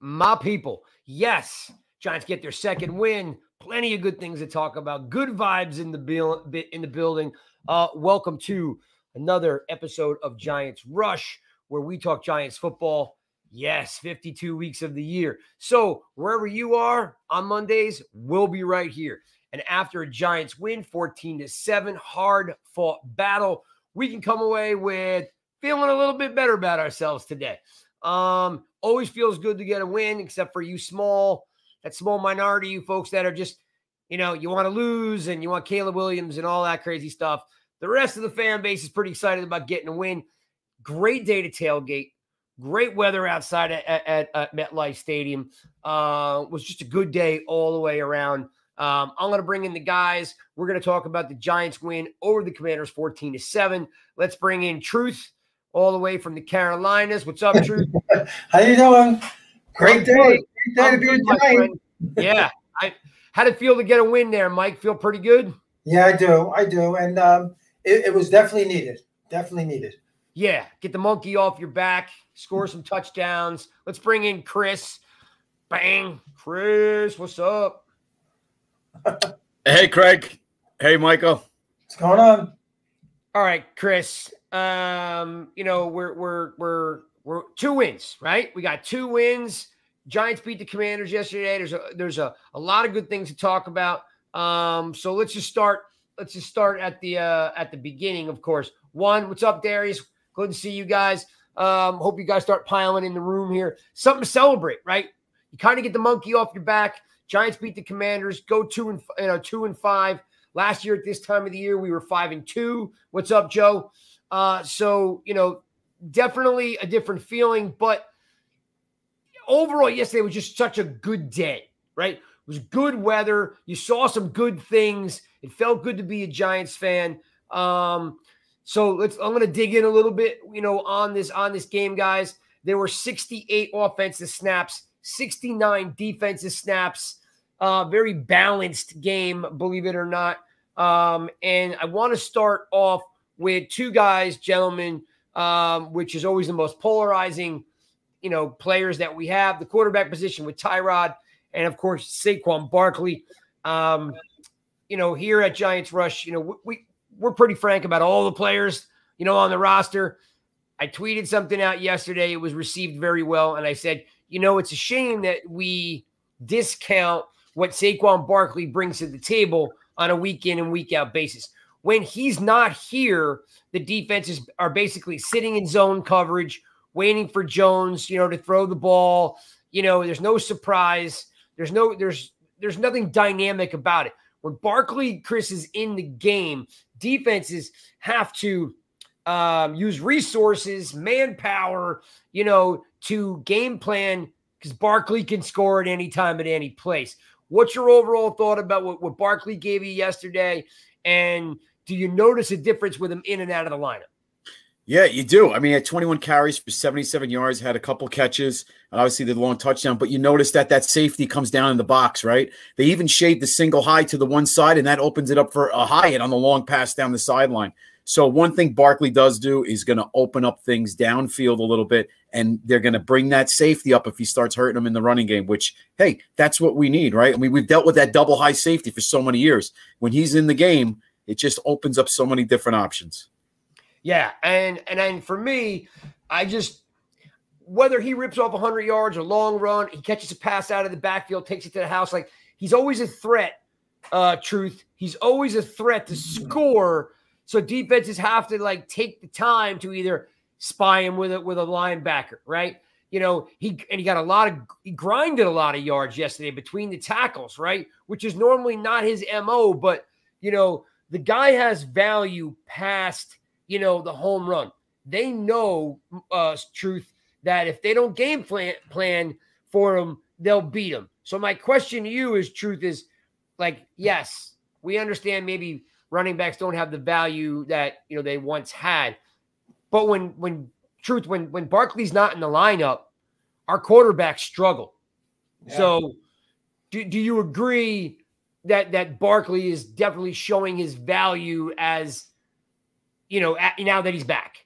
My people? Yes, Giants get their second win. Plenty of good things to talk about. Good vibes in the buil- in the building. Uh, welcome to another episode of Giants Rush, where we talk Giants football. Yes, 52 weeks of the year. So wherever you are on Mondays, we'll be right here. And after a Giants win, 14 to 7, hard fought battle, we can come away with feeling a little bit better about ourselves today. Um, always feels good to get a win, except for you small, that small minority, you folks that are just, you know, you want to lose and you want Caleb Williams and all that crazy stuff. The rest of the fan base is pretty excited about getting a win. Great day to tailgate. Great weather outside at, at, at MetLife Stadium. Uh, was just a good day all the way around. Um, I'm going to bring in the guys. We're going to talk about the Giants win over the Commanders 14 to 7. Let's bring in Truth all the way from the Carolinas. What's up, Truth? How you doing? Great day. good. Great day to I'm be good, a my friend. Yeah. I how'd it feel to get a win there, Mike? Feel pretty good? Yeah, I do. I do. And um, it, it was definitely needed. Definitely needed. Yeah. Get the monkey off your back, score some touchdowns. Let's bring in Chris. Bang. Chris, what's up? Hey, Craig. Hey, Michael. What's going on? All right, Chris. Um, you know, we're we're we're we're two wins, right? We got two wins. Giants beat the Commanders yesterday. There's a there's a, a lot of good things to talk about. Um, so let's just start. Let's just start at the uh at the beginning, of course. One, what's up, Darius? Good to see you guys. Um, hope you guys start piling in the room here. Something to celebrate, right? You kind of get the monkey off your back. Giants beat the Commanders. Go two and you know two and five. Last year at this time of the year, we were five and two. What's up, Joe? Uh, so you know, definitely a different feeling. But overall, yesterday was just such a good day, right? It was good weather. You saw some good things. It felt good to be a Giants fan. Um, so let's. I'm going to dig in a little bit, you know, on this on this game, guys. There were 68 offensive snaps, 69 defensive snaps. Uh, very balanced game, believe it or not. Um, and I want to start off with two guys, gentlemen, um, which is always the most polarizing, you know, players that we have. The quarterback position with Tyrod, and of course Saquon Barkley. Um, you know, here at Giants Rush, you know, we we're pretty frank about all the players, you know, on the roster. I tweeted something out yesterday. It was received very well, and I said, you know, it's a shame that we discount what Saquon Barkley brings to the table on a week in and week out basis. When he's not here, the defenses are basically sitting in zone coverage, waiting for Jones, you know, to throw the ball. You know, there's no surprise. There's no there's there's nothing dynamic about it. When Barkley Chris is in the game, defenses have to um, use resources, manpower, you know, to game plan because Barkley can score at any time at any place. What's your overall thought about what, what Barkley gave you yesterday? And do you notice a difference with him in and out of the lineup? Yeah, you do. I mean, at 21 carries for 77 yards, had a couple catches, obviously the long touchdown, but you notice that that safety comes down in the box, right? They even shade the single high to the one side, and that opens it up for a Hyatt on the long pass down the sideline. So one thing Barkley does do is going to open up things downfield a little bit, and they're going to bring that safety up if he starts hurting them in the running game. Which, hey, that's what we need, right? I mean, we've dealt with that double high safety for so many years. When he's in the game, it just opens up so many different options. Yeah, and and and for me, I just whether he rips off 100 yards or long run, he catches a pass out of the backfield, takes it to the house. Like he's always a threat uh, truth. He's always a threat to score. So defenses have to like take the time to either spy him with it with a linebacker, right? You know, he and he got a lot of he grinded a lot of yards yesterday between the tackles, right? Which is normally not his MO, but you know, the guy has value past, you know, the home run. They know uh truth that if they don't game plan plan for him, they'll beat him. So my question to you is truth is like, yes, we understand maybe running backs don't have the value that you know they once had. But when when truth when when Barkley's not in the lineup, our quarterbacks struggle. Yeah. So do, do you agree that that Barkley is definitely showing his value as you know at, now that he's back?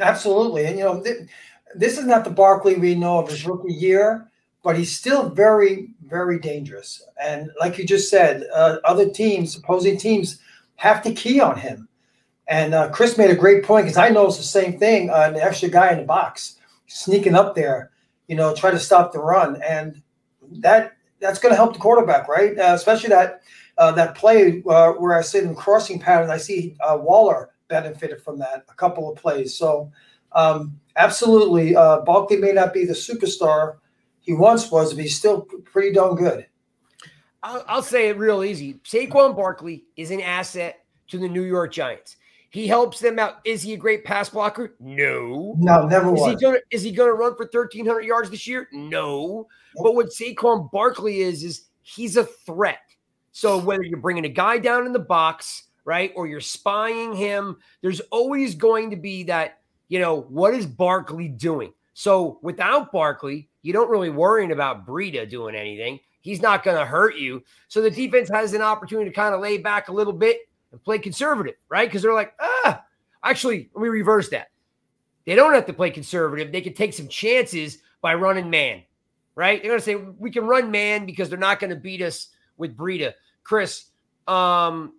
Absolutely. And you know, th- this is not the Barkley we know of his rookie year, but he's still very, very dangerous. And like you just said, uh, other teams, opposing teams, have to key on him. And uh, Chris made a great point because I noticed the same thing. Uh, an extra guy in the box sneaking up there, you know, try to stop the run, and that that's going to help the quarterback, right? Uh, especially that uh, that play uh, where I see them crossing patterns. I see uh, Waller benefited from that a couple of plays. So um, absolutely, uh, Barkley may not be the superstar he once was, but he's still pretty darn good. I'll, I'll say it real easy. Saquon Barkley is an asset to the New York Giants. He helps them out. Is he a great pass blocker? No. No, never is was. He gonna, is he going to run for 1,300 yards this year? No. But what Saquon Barkley is, is he's a threat. So whether you're bringing a guy down in the box, right, or you're spying him, there's always going to be that, you know, what is Barkley doing? So without Barkley, you don't really worrying about Breida doing anything. He's not going to hurt you. So the defense has an opportunity to kind of lay back a little bit and play conservative, right? Because they're like, ah, actually, let me reverse that. They don't have to play conservative. They can take some chances by running man, right? They're going to say, we can run man because they're not going to beat us with Breida. Chris, um,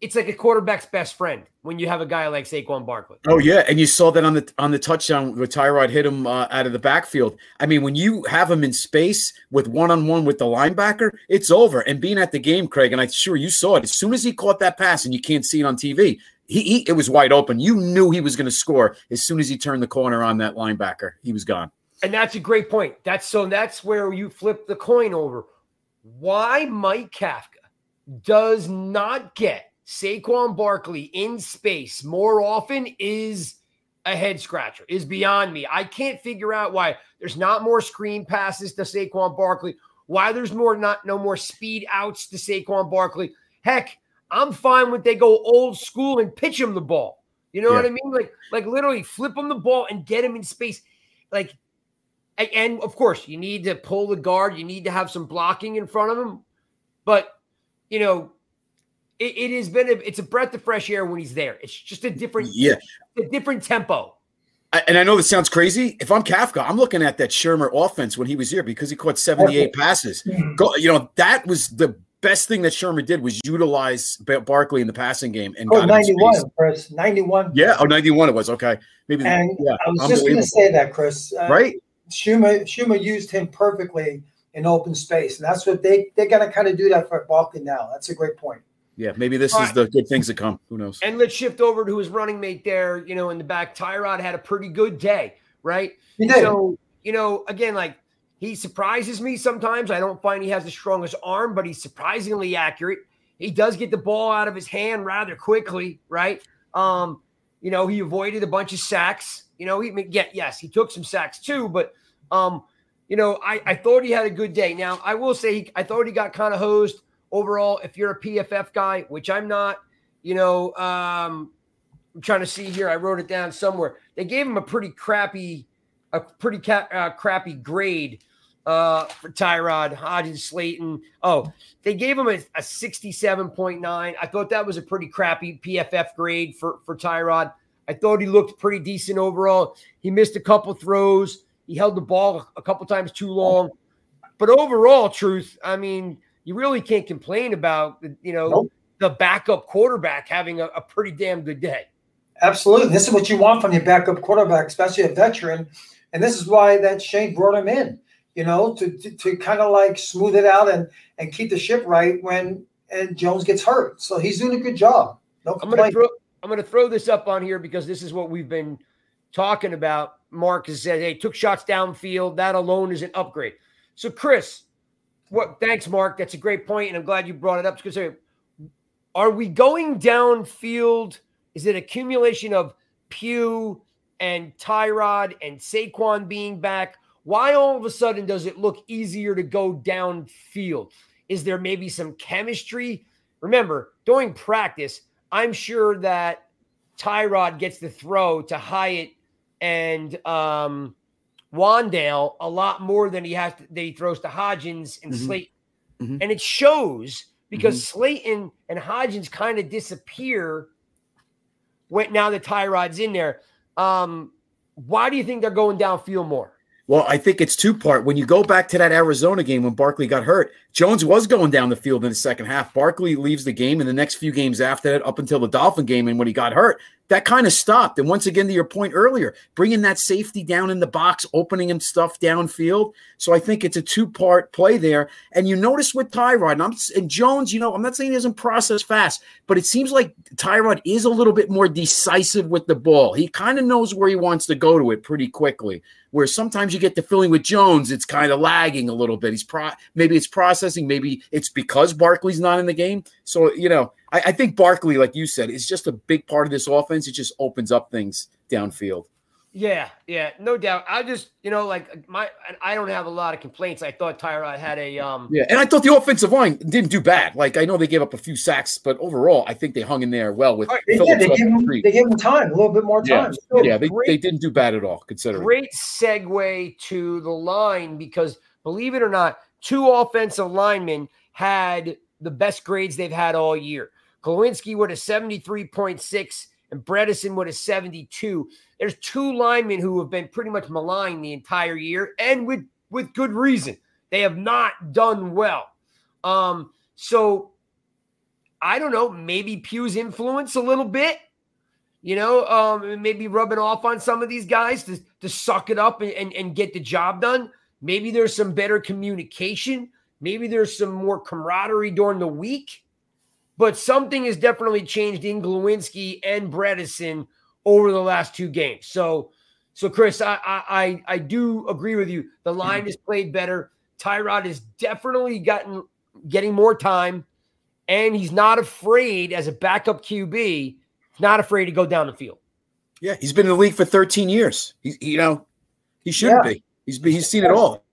it's like a quarterback's best friend when you have a guy like Saquon Barkley. Oh yeah, and you saw that on the on the touchdown where Tyrod hit him uh, out of the backfield. I mean, when you have him in space with one on one with the linebacker, it's over. And being at the game, Craig, and I'm sure you saw it as soon as he caught that pass, and you can't see it on TV. He, he it was wide open. You knew he was going to score as soon as he turned the corner on that linebacker. He was gone. And that's a great point. That's so that's where you flip the coin over. Why Mike Kafka does not get Saquon Barkley in space more often is a head scratcher, is beyond me. I can't figure out why there's not more screen passes to Saquon Barkley, why there's more not no more speed outs to Saquon Barkley. Heck, I'm fine with they go old school and pitch him the ball. You know yeah. what I mean? Like, like literally flip him the ball and get him in space. Like, and of course, you need to pull the guard, you need to have some blocking in front of him. But you know, it, it has been a, it's a breath of fresh air when he's there. It's just a different yeah, a different tempo. I, and I know this sounds crazy. If I'm Kafka, I'm looking at that Shurmur offense when he was here because he caught 78 passes. Mm-hmm. Go, you know that was the best thing that Shurmur did was utilize Barkley in the passing game and oh, 91, Chris. 91. Yeah, oh, 91 it was. Okay. Maybe and yeah, I was just going to say that, Chris. Uh, right? Shurmur Shurmur used him perfectly in open space. And that's what they they're gonna kind of do that for Barkley now. That's a great point yeah, maybe this All is right. the good things that come. Who knows? And let's shift over to his running mate there. You know, in the back, Tyrod had a pretty good day, right? He did. So, you know, again, like he surprises me sometimes. I don't find he has the strongest arm, but he's surprisingly accurate. He does get the ball out of his hand rather quickly, right? Um, you know, he avoided a bunch of sacks. You know, he yeah, yes, he took some sacks too, but um, you know, I, I thought he had a good day. Now, I will say he, I thought he got kind of hosed overall, if you're a PFF guy, which I'm not, you know, um, I'm trying to see here. I wrote it down somewhere. They gave him a pretty crappy, a pretty ca- uh, crappy grade uh, for Tyrod Hodges Slayton. Oh, they gave him a, a 67.9. I thought that was a pretty crappy PFF grade for for Tyrod. I thought he looked pretty decent overall. He missed a couple throws. He held the ball a couple times too long. But overall, truth, I mean, you really can't complain about you know nope. the backup quarterback having a, a, pretty damn good day. Absolutely, this is what you want from your backup quarterback, especially a veteran, and this is why that Shane brought him in. You know, to to, to kind of like smooth it out and and keep the ship right when and Jones gets hurt. So he's doing a good job. No I'm gonna throw I'm gonna throw this up on here because this is what we've been talking about. Mark has said, hey, took shots downfield. That alone is an upgrade. So, Chris, what thanks, Mark. That's a great point, and I'm glad you brought it up because are we going downfield? Is it accumulation of Pugh and Tyrod and Saquon being back? Why all of a sudden does it look easier to go downfield? Is there maybe some chemistry? Remember, during practice, I'm sure that Tyrod gets the throw to Hyatt and um, Wan'Dale a lot more than he has to, that he throws to Hodgins and mm-hmm. Slayton. Mm-hmm. And it shows because mm-hmm. Slayton and Hodgins kind of disappear when now the that Tyrod's in there. Um, why do you think they're going downfield more? Well, I think it's two part. When you go back to that Arizona game when Barkley got hurt, Jones was going down the field in the second half. Barkley leaves the game, in the next few games after that, up until the Dolphin game, and when he got hurt, that kind of stopped. And once again, to your point earlier, bringing that safety down in the box, opening him stuff downfield. So I think it's a two part play there. And you notice with Tyrod and, I'm, and Jones, you know, I'm not saying he doesn't process fast, but it seems like Tyrod is a little bit more decisive with the ball. He kind of knows where he wants to go to it pretty quickly. Where sometimes you get the feeling with Jones, it's kind of lagging a little bit. He's pro maybe it's processing, maybe it's because Barkley's not in the game. So you know, I, I think Barkley, like you said, is just a big part of this offense. It just opens up things downfield. Yeah, yeah, no doubt. I just, you know, like my, I don't have a lot of complaints. I thought Tyrod had a, um, yeah, and I thought the offensive line didn't do bad. Like I know they gave up a few sacks, but overall, I think they hung in there well with. Right, they, did. They, gave him, they gave him time, a little bit more time. Yeah, yeah they, great, they didn't do bad at all. Considering great segue to the line because believe it or not, two offensive linemen had the best grades they've had all year. Glowinski with a 73.6 and Bredeson with a 72. There's two linemen who have been pretty much maligned the entire year and with, with good reason. They have not done well. Um, so I don't know, maybe Pugh's influence a little bit, you know, um, maybe rubbing off on some of these guys to, to suck it up and, and, and get the job done. Maybe there's some better communication. Maybe there's some more camaraderie during the week but something has definitely changed in Glowinski and Bredeson over the last two games. So, so Chris, I I I do agree with you. The line has played better. Tyrod has definitely gotten getting more time, and he's not afraid as a backup QB. Not afraid to go down the field. Yeah, he's been in the league for 13 years. He, you know, he shouldn't yeah. be. He's he's seen it all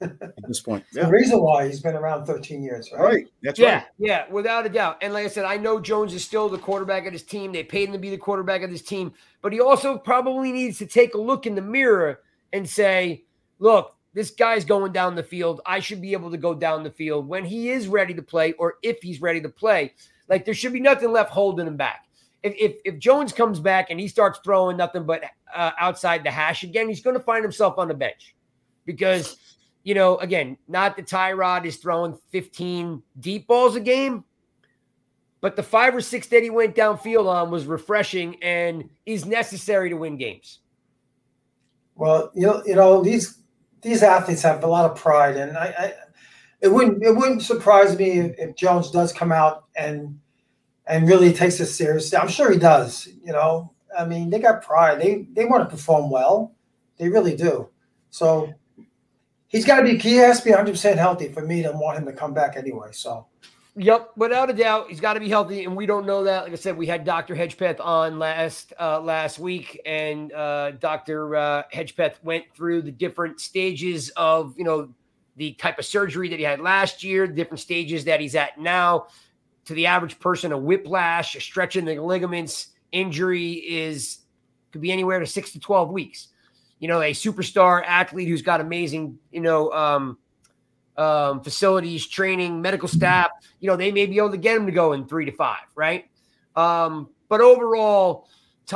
at this point. Yeah. The reason why he's been around 13 years, right? Right. That's yeah, right. Yeah, without a doubt. And like I said, I know Jones is still the quarterback of his team. They paid him to be the quarterback of this team, but he also probably needs to take a look in the mirror and say, look, this guy's going down the field. I should be able to go down the field when he is ready to play or if he's ready to play. Like there should be nothing left holding him back. If, if, if Jones comes back and he starts throwing nothing but uh, outside the hash again, he's going to find himself on the bench because – you know, again, not that Tyrod is throwing 15 deep balls a game, but the five or six that he went downfield on was refreshing and is necessary to win games. Well, you know, you know these these athletes have a lot of pride, and I, I it wouldn't it wouldn't surprise me if, if, Jones does come out and and really takes this seriously. I'm sure he does. You know, I mean, they got pride. They they want to perform well. They really do. So he's got to be he has to be 100 percent healthy for me to want him to come back anyway. So. Yep, without a doubt, he's got to be healthy, and we don't know that. Like I said, we had Dr. Hedgepeth on last uh, last week, and uh, Dr. Uh, Hedgepeth went through the different stages of you know the type of surgery that he had last year, the different stages that he's at now. To the average person, a whiplash, a stretching the ligaments injury is could be anywhere to six to twelve weeks you know, a superstar athlete who's got amazing, you know, um, um, facilities, training, medical staff, you know, they may be able to get him to go in three to five, right? Um, but overall,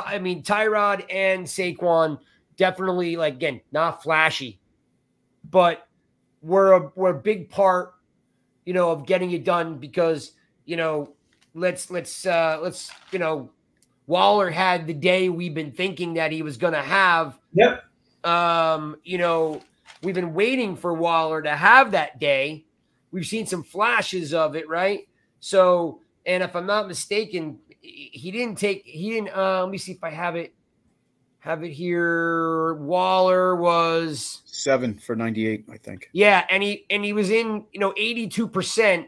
I mean, Tyrod and Saquon definitely, like, again, not flashy, but we're a, we're a big part, you know, of getting it done because, you know, let's, let's, uh, let's, you know, Waller had the day we've been thinking that he was going to have. Yep. Um, you know, we've been waiting for Waller to have that day. We've seen some flashes of it, right? So, and if I'm not mistaken, he didn't take he didn't. Uh, let me see if I have it have it here. Waller was seven for 98, I think. Yeah, and he and he was in, you know, 82%,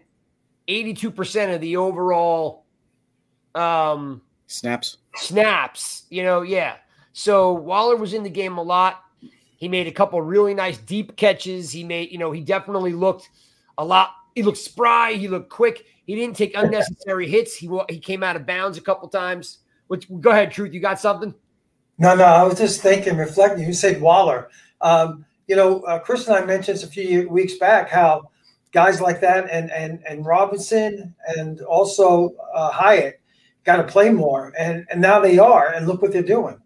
82% of the overall um snaps. Snaps, you know, yeah. So Waller was in the game a lot. He made a couple really nice deep catches. He made, you know, he definitely looked a lot. He looked spry. He looked quick. He didn't take unnecessary hits. He he came out of bounds a couple times. Which go ahead, Truth. You got something? No, no. I was just thinking, reflecting. You said Waller. Um, you know, uh, Chris and I mentioned a few weeks back how guys like that and and and Robinson and also uh, Hyatt got to play more, and and now they are, and look what they're doing.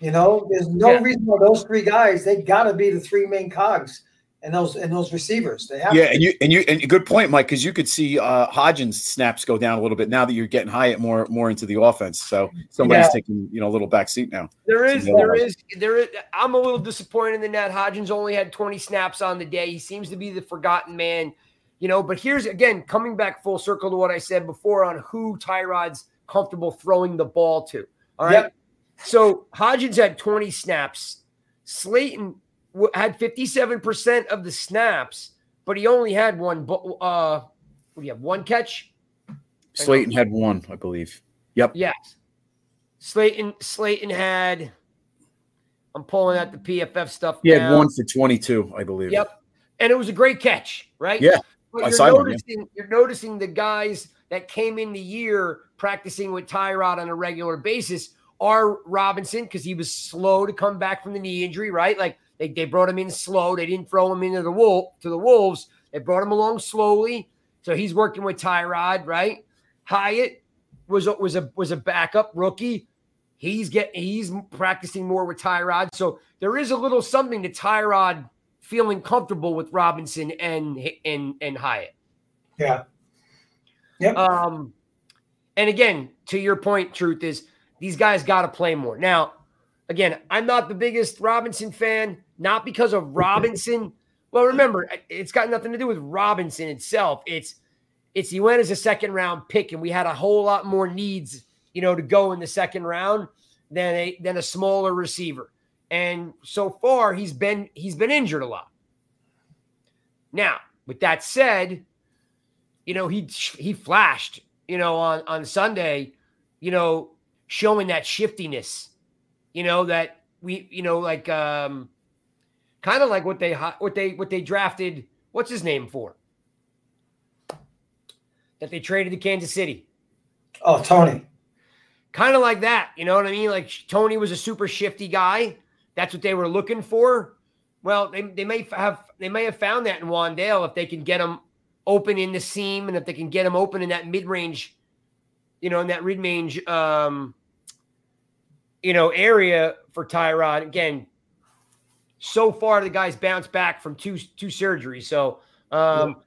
You know, there's no yeah. reason why those three guys they got to be the three main cogs and those and those receivers. They have yeah, to. and you and you and good point, Mike, because you could see uh Hodgins snaps go down a little bit now that you're getting Hyatt more more into the offense. So somebody's yeah. taking you know a little back seat now. There is there is there is. I'm a little disappointed in that Hodgins only had 20 snaps on the day. He seems to be the forgotten man, you know. But here's again coming back full circle to what I said before on who Tyrod's comfortable throwing the ball to. All right. Yep. So Hodgins had 20 snaps. Slayton had 57% of the snaps, but he only had one. Uh, what do you have? One catch? Slayton had one, I believe. Yep. Yes. Slayton Slayton had. I'm pulling out the PFF stuff. He now. had one for 22, I believe. Yep. And it was a great catch, right? Yeah. But you're noticing, yeah. you're noticing the guys that came in the year practicing with Tyrod on a regular basis are Robinson because he was slow to come back from the knee injury, right? Like they, they brought him in slow. They didn't throw him into the wolf to the wolves. They brought him along slowly. So he's working with Tyrod, right? Hyatt was a, was a was a backup rookie. He's getting he's practicing more with Tyrod. So there is a little something to Tyrod feeling comfortable with Robinson and and and Hyatt. Yeah. Yeah. Um, and again, to your point, truth is these guys got to play more. Now, again, I'm not the biggest Robinson fan, not because of Robinson. well, remember, it's got nothing to do with Robinson itself. It's it's he went as a second round pick, and we had a whole lot more needs, you know, to go in the second round than a than a smaller receiver. And so far, he's been he's been injured a lot. Now, with that said, you know, he he flashed, you know, on on Sunday, you know, showing that shiftiness you know, that we, you know, like um kind of like what they what they what they drafted, what's his name for? That they traded to Kansas City. Oh, Toney. Kind of like that, you know what I mean? Like Toney was a super shifty guy. That's what they were looking for. Well, they, they may have they may have found that in Wan'Dale if they can get him open in the seam and if they can get him open in that mid range, you know, in that mid range um, you know, area for Tyrod. Again, so far the guy's bounced back from two two surgeries. So, um,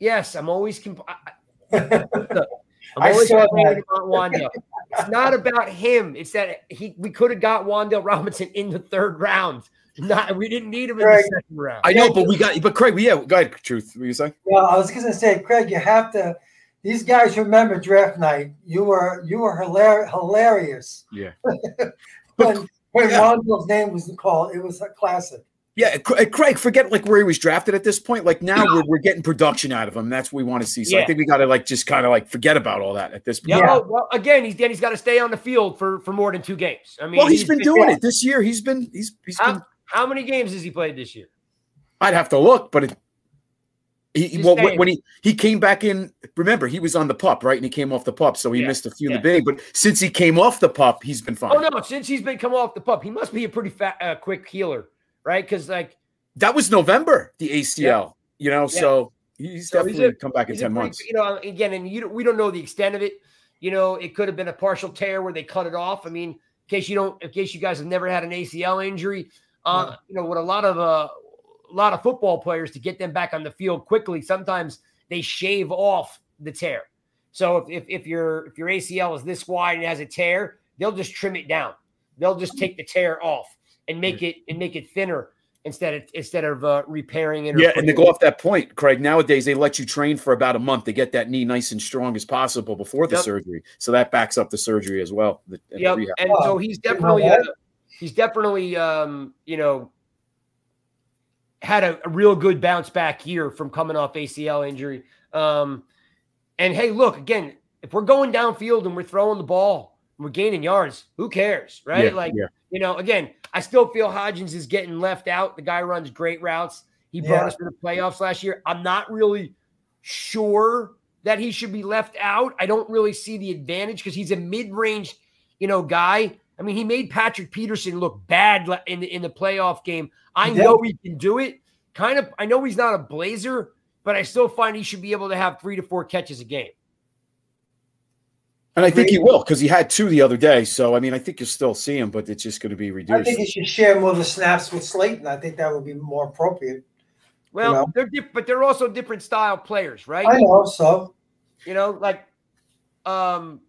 yes, I'm always. Comp- I'm always complaining about Wan'Dale. It's not about him. It's that he we could have got Wan'Dale Robinson in the third round. Not we didn't need him in the second round. I know, but we got. But Craig, yeah, go ahead. Truth, what you say? Well, I was going to say, Craig, you have to these guys remember draft night. You were you were hilar- hilarious. Yeah. when when yeah. name was called, it was a classic. Yeah, Craig, forget like where he was drafted at this point. Like now we're, we're getting production out of him. That's what we want to see. So yeah. I think we got to like just kind of like forget about all that at this point. Yeah. Well, well, again, he's then he's got to stay on the field for for more than two games. I mean, well, he's, he's been, been doing it this year. He's been he's he's how, been. How many games has he played this year? I'd have to look, but it, he, well, when he he came back in, remember he was on the pup, right? And he came off the pup, so he yeah, missed a few yeah. in the big. But since he came off the pup, he's been fine. Oh no, since he's been come off the pup, he must be a pretty fat, uh, quick healer, right? Because like that was November, the ACL, yeah. you know. So he's so definitely he's a, come back in ten pretty, months. You know, again, and you we don't know the extent of it. You know, it could have been a partial tear where they cut it off. I mean, in case you don't, in case you guys have never had an ACL injury, uh, you know, what a lot of uh a lot of football players to get them back on the field quickly. Sometimes they shave off the tear. So if, if, if your if your ACL is this wide and has a tear, they'll just trim it down. They'll just take the tear off and make it and make it thinner instead of instead of uh, repairing it. or Yeah, and to go off that point, Craig, nowadays they let you train for about a month to get that knee nice and strong as possible before the Yep. surgery. So that backs up the surgery as well. the- and the Yep. rehab. And so he's definitely uh, he's definitely um, you know had a, a real good bounce back year from coming off ACL injury. Um, and hey, look again, if we're going downfield and we're throwing the ball, and we're gaining yards, who cares, right? Yeah, like yeah. you know, again, I still feel Hodgins is getting left out. The guy runs great routes. He brought Yeah. us to the playoffs last year. I'm not really sure that he should be left out. I don't really see the advantage because he's a mid-range, you know, guy. I mean, he made Patrick Peterson look bad in the in the playoff game. I He know he can do it. Kind of, I know he's not a blazer, but I still find he should be able to have three to four catches a game. And I think he will because he had two the other day. So I mean, I think you'll still see him, but it's just going to be reduced. I think he should share more of the snaps with Slayton. I think that would be more appropriate. Well, know? they're diff- but they're also different style players, right? I know. So You know, like um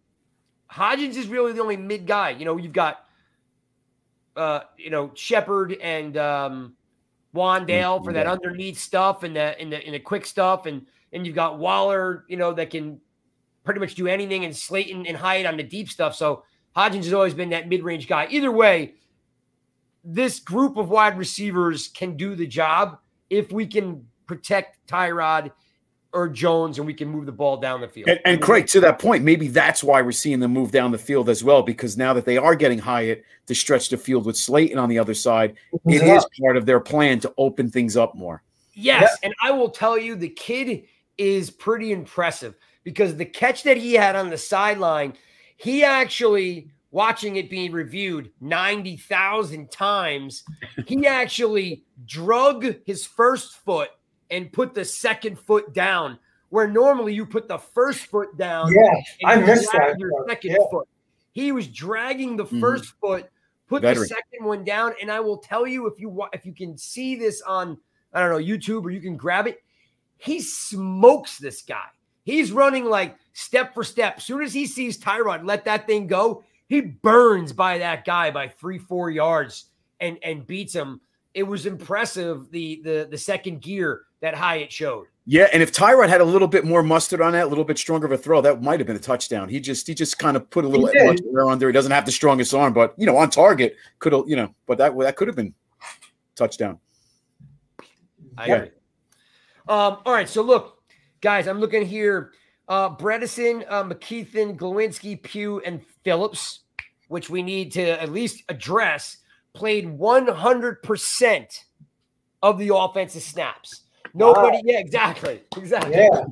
Hodgins is really the only mid guy. You know, you've got uh, you know, Shepard and um Wan'Dale for that Yeah. underneath stuff and the in the in the quick stuff, and and you've got Waller, you know, that can pretty much do anything, and Slayton and Hyatt on the deep stuff. So Hodgins has always been that mid-range guy. Either way, this group of wide receivers can do the job if we can protect Tyrod or Jones and we can move the ball down the field. And, and Craig, to that point, maybe that's why we're seeing them move down the field as well, because now that they are getting Hyatt to stretch the field with Slayton on the other side, it mhm. is part of their plan to open things up more. Yes, and I will tell you, the kid is pretty impressive because the catch that he had on the sideline, he actually watching it being reviewed 90,000 times, he actually drug his first foot and put the second foot down where normally you put the first foot down Yeah, and I missed that your second yeah. foot. He was dragging the Mhm. first foot, put Veteran. the second one down, and I will tell you if you wa- if you can see this on I don't know YouTube or you can grab it, he smokes this guy. He's running like step for step. As soon as he sees Tyrod let that thing go, he burns by that guy by three four yards and and beats him. It was impressive the the the second gear that Hyatt showed. Yeah, and if Tyrod had a little bit more mustard on that, a little bit stronger of a throw, that might have been a touchdown. He just he just kind of put a little He did. much air under. He doesn't have the strongest arm, but you know, on target could have you know, but that that could have been touchdown. I Yeah. agree. Um, all right, so look, guys, I'm looking here. Uh, Bredeson, uh, McKethan, Glowinski, Pugh, and Phillips, which we need to at least address, played 100% of the offensive snaps. Nobody, yeah, exactly, exactly. Yeah,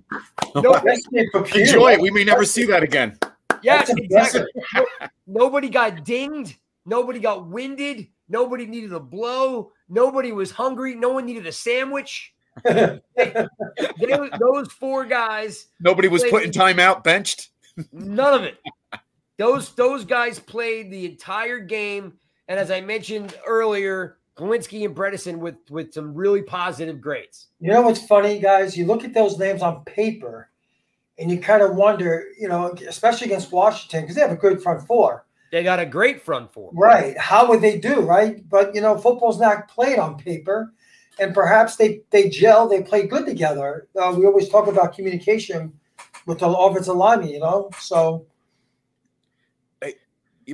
No, that's it for Pugh. Enjoy it. We may never see that again. yeah, exactly. No- nobody got dinged. Nobody got winded. Nobody needed a blow. Nobody was hungry. No one needed a sandwich. They- they- those four guys Nobody was put in timeout, benched. None of it. Those those guys played the entire game, and as I mentioned earlier, Glowinski and Bredeson with with some really positive grades. You know what's funny, guys? You look at those names on paper, and you kind of wonder, you know, especially against Washington because they have a good front four, They got a great front four. right? How would they do, right? But you know, football's not played on paper, and perhaps they they gel, they play good together. Uh, we always talk about communication with the offensive lineman, you know. So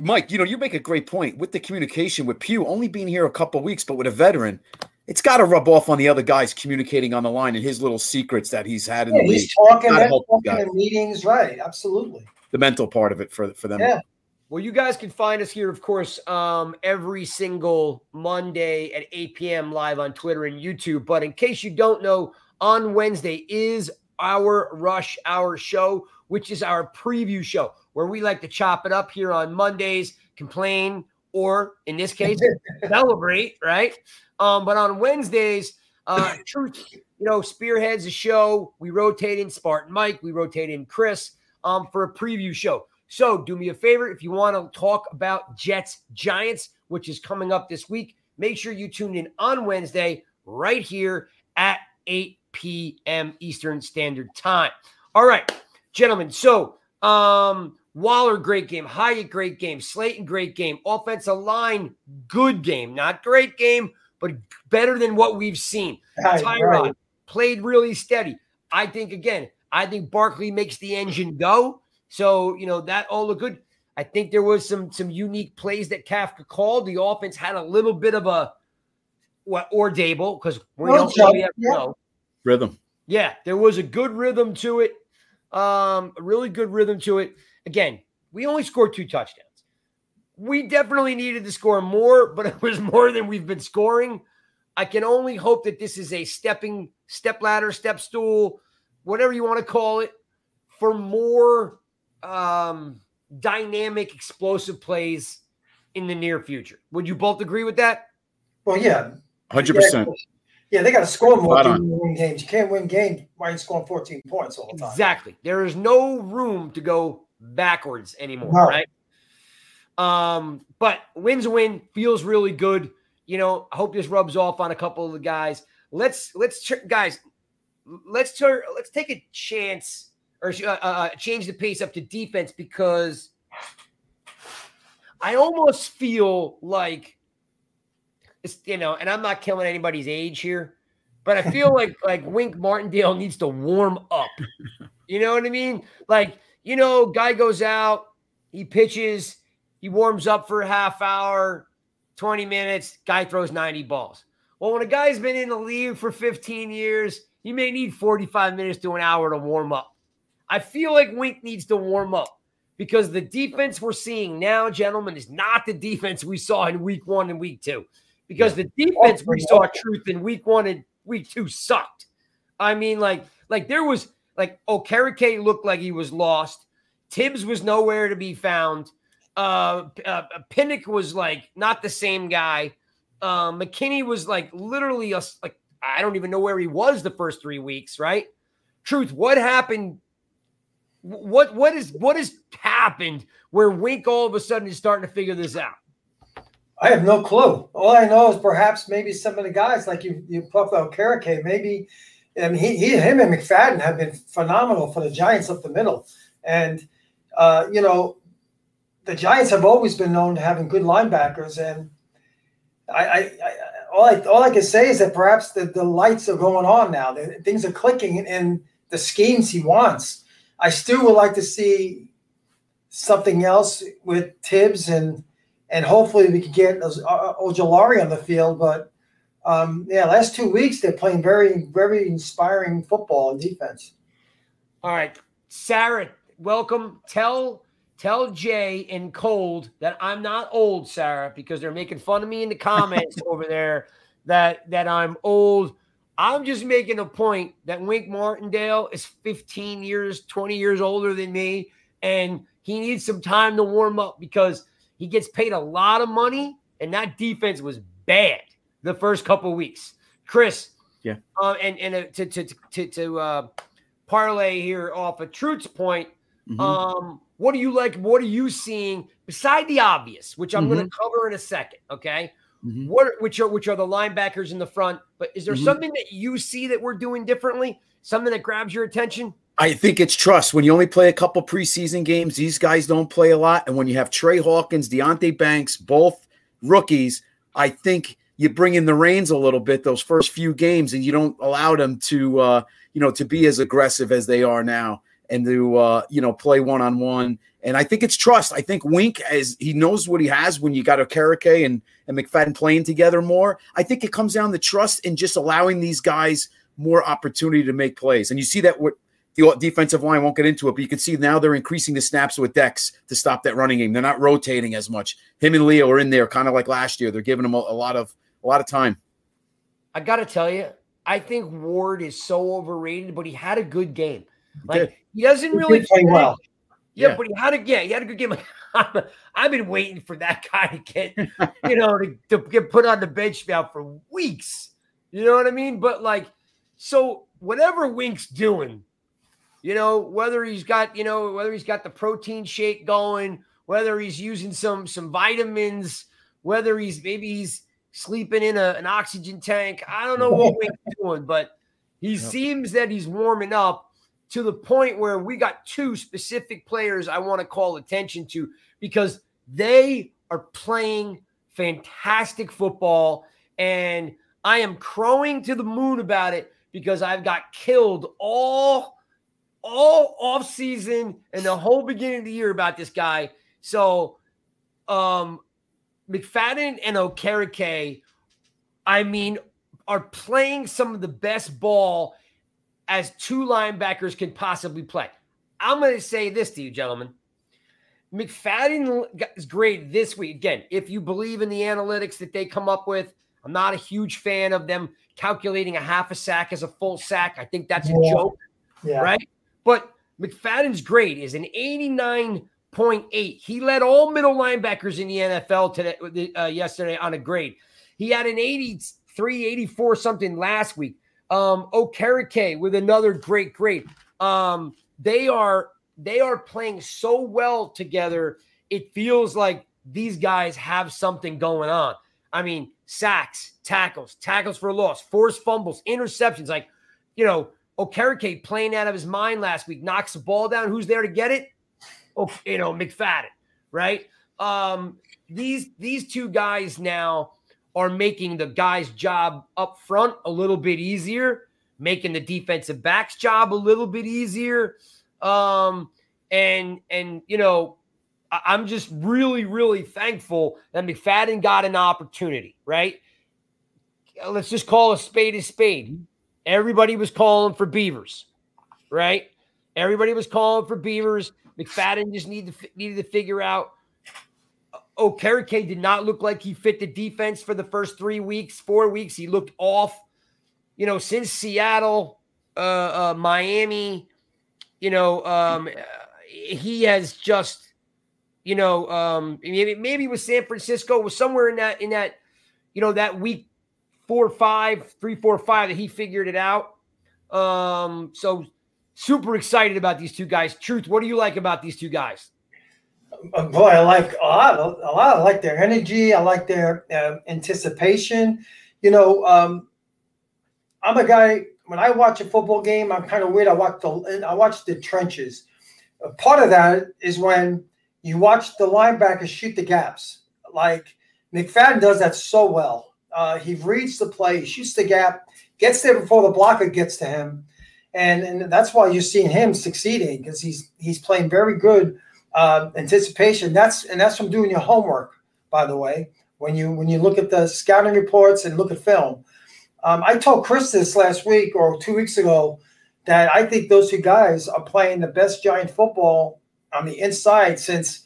Mike, you know, you make a great point with the communication with Pugh only being here a couple weeks, but with a veteran, it's got to rub off on the other guys communicating on the line and his little secrets that he's had in yeah, the league. he's talking, Gotta they're help talking in meetings, right? Absolutely. The mental part of it for for them. Yeah. Well, you guys can find us here, of course, um, every single Monday at 8 p.m. live on Twitter and YouTube. But in case you don't know, on Wednesday is our Rush Hour show, which is our preview show, where we like to chop it up here on Mondays, complain, or in this case, celebrate, right? Um, but on Wednesdays, uh, Truth, you know, spearheads the show. We rotate in Spartan Mike, we rotate in Chris um, for a preview show. So do me a favor if you want to talk about Jets Giants, which is coming up this week, make sure you tune in on Wednesday right here at 8 p.m. Eastern Standard Time. All right, gentlemen. So um Waller, great game. Hyatt, great game. Slayton, great game. Offensive line, good game. Not great game, but better than what we've seen. Right, Tyrod right. played really steady. I think again, I think Barkley makes the engine go. So you know that all look good. I think there was some some unique plays that Kafka called. The offense had a little bit of a what or Dable because we don't really have yeah. know. Rhythm. Yeah, there was a good rhythm to it. Um, a really good rhythm to it. Again, we only scored two touchdowns. We definitely needed to score more, but it was more than we've been scoring. I can only hope that this is a stepping step ladder, step stool, whatever you want to call it, for more um, dynamic, explosive plays in the near future. Would you both agree with that? Well, yeah, Hundred Yeah, percent. Yeah, they got to score more Spot to win games. You can't win games by scoring 14 points all the time. Exactly. There is no room to go backwards anymore, No. right? Um, but wins win feels really good. You know, I hope this rubs off on a couple of the guys. Let's let's ch- guys, let's turn let's take a chance or uh, uh, change the pace up to defense because I almost feel like it's you know, and I'm not killing anybody's age here, but I feel like like Wink Martindale needs to warm up. You know what I mean? Like, you know, guy goes out, he pitches, he warms up for a half hour, 20 minutes, guy throws 90 balls. Well, when a guy's been in the league for 15 years, he may need 45 minutes to an hour to warm up. I feel like Wink needs to warm up because the defense we're seeing now, gentlemen, is not the defense we saw in week one and week two. Because the defense we saw truth in week one and week two sucked. I mean, like, like there was like Okereke looked like he was lost. Thibs was nowhere to be found. Uh, uh Pinnock was like not the same guy. Uh, McKinney was like literally a, like I don't even know where he was the first three weeks. Right? Truth. What happened? What what is what has happened where Wink all of a sudden is starting to figure this out? I have no clue. All I know is perhaps maybe some of the guys, like you, you plucked out Okereke, maybe, I mean, he, he, him and McFadden have been phenomenal for the Giants up the middle. And, uh, you know, the Giants have always been known to having good linebackers. And I, I, I all I, all I can say is that perhaps the, the lights are going on now. The, things are clicking in the schemes he wants. I still would like to see something else with Thibs and and hopefully we can get Ojulari on the field. But um, yeah, last two weeks they're playing very very inspiring football and defense. All right, Sarah, welcome. Tell tell Jay in Cold that I'm not old, Sarah, because they're making fun of me in the comments over there that that I'm old. I'm just making a point that Wink Martindale is 15 years, 20 years older than me, and he needs some time to warm up because he gets paid a lot of money, and that defense was bad the first couple weeks. Chris, Yeah. uh, and and uh, to to to to uh, parlay here off of Truth's point. Mhm. Um, what do you like? What are you seeing beside the obvious, which I'm going to cover in a second? Okay, Mhm. what which are which are the linebackers in the front? But is there Mhm. something that you see that we're doing differently? Something that grabs your attention? I think it's trust. When you only play a couple preseason games, these guys don't play a lot. And when you have Trey Hawkins, Deonte Banks, both rookies, I think you bring in the reins a little bit those first few games, and you don't allow them to, uh, you know, to be as aggressive as they are now and to, uh, you know, play one on one. And I think it's trust. I think Wink, as he knows what he has when you got a Okereke and and McFadden playing together more. I think it comes down to trust and just allowing these guys more opportunity to make plays. And you see that with the defensive line won't get into it, but you can see now they're increasing the snaps with Dex to stop that running game. They're not rotating as much. Him and Leo are in there, kind of like last year. They're giving them a, a lot of a lot of time. I got to tell you, I think Ward is so overrated, but he had a good game. Like he doesn't He really play well. Yeah, Yeah. but he had a yeah, he had a good game. I've been waiting for that guy to get, you know, to, to get put on the bench now for weeks. You know what I mean? But like, so whatever Wink's doing, you know, whether he's got, you know, whether he's got the protein shake going, whether he's using some some vitamins, whether he's maybe he's sleeping in a, an oxygen tank. I don't know what we're doing, but he Yep. seems that he's warming up to the point where we got two specific players I want to call attention to because they are playing fantastic football And I am crowing to the moon about it because I've got killed all all off season and the whole beginning of the year about this guy. So um McFadden and Okereke, I mean, are playing some of the best ball as two linebackers can possibly play. I'm going to say this to you, gentlemen. McFadden is great this week. Again, if you believe in the analytics that they come up with, I'm not a huge fan of them calculating a half a sack as a full sack. I think that's a yeah. joke, yeah. right? But McFadden's grade is an 89.8. He led all middle linebackers in the NFL today, uh, yesterday on a grade. He had an 83, 84 something last week. Um, Okereke with another great grade. Um, they are they are playing so well together. It feels like these guys have something going on. I mean, sacks, tackles, tackles for loss, forced fumbles, interceptions. Like, you know, Okereke playing out of his mind last week, knocks the ball down. Who's there to get it? Oh, you know, McFadden, right? Um, these these two guys now are making the guy's job up front a little bit easier, making the defensive back's job a little bit easier. Um, and and you know, I'm just really, really thankful that McFadden got an opportunity, right? Let's just call a spade a spade. Everybody was calling for Beavers, right? Everybody was calling for Beavers. McFadden just needed to, needed to figure out Okereke did not look like he fit the defense for the first three weeks, four weeks. He looked off. You know, since Seattle, uh, uh, Miami, you know, um, he has just, you know, um, maybe maybe with San Francisco was somewhere in that in that, you know, that week four, five, three, four, five that he figured it out. Um, so super excited about these two guys. Truth, what do you like about these two guys? Uh, boy, I like a lot. A lot. I like their energy. I like their uh, anticipation. You know, um, I'm a guy. When I watch a football game, I'm kind of weird. I watch the I watch the trenches. Part of that is when you watch the linebackers shoot the gaps. Like McFadden does that so well. Uh, he reads the play, shoots the gap, gets there before the blocker gets to him, and and that's why you're seeing him succeeding because he's he's playing very good uh, anticipation. That's and that's from doing your homework, by the way. When you when you look at the scouting reports and look at film, um, I told Chris this last week or two weeks ago that I think those two guys are playing the best giant football on the inside since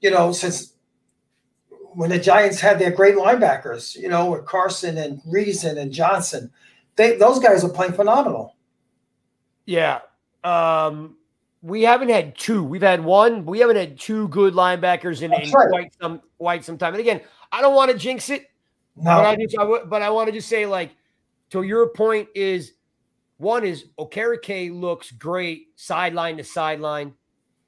you know since when the Giants had their great linebackers, you know, with Carson and Reason and Johnson. They those guys are playing phenomenal. Yeah. Um, we haven't had two. We've had one. We haven't had two good linebackers in, in right. quite some quite some time. And again, I don't want to jinx it. No. But I just I w- but I want to just say like to your point is one is Okereke looks great sideline to sideline.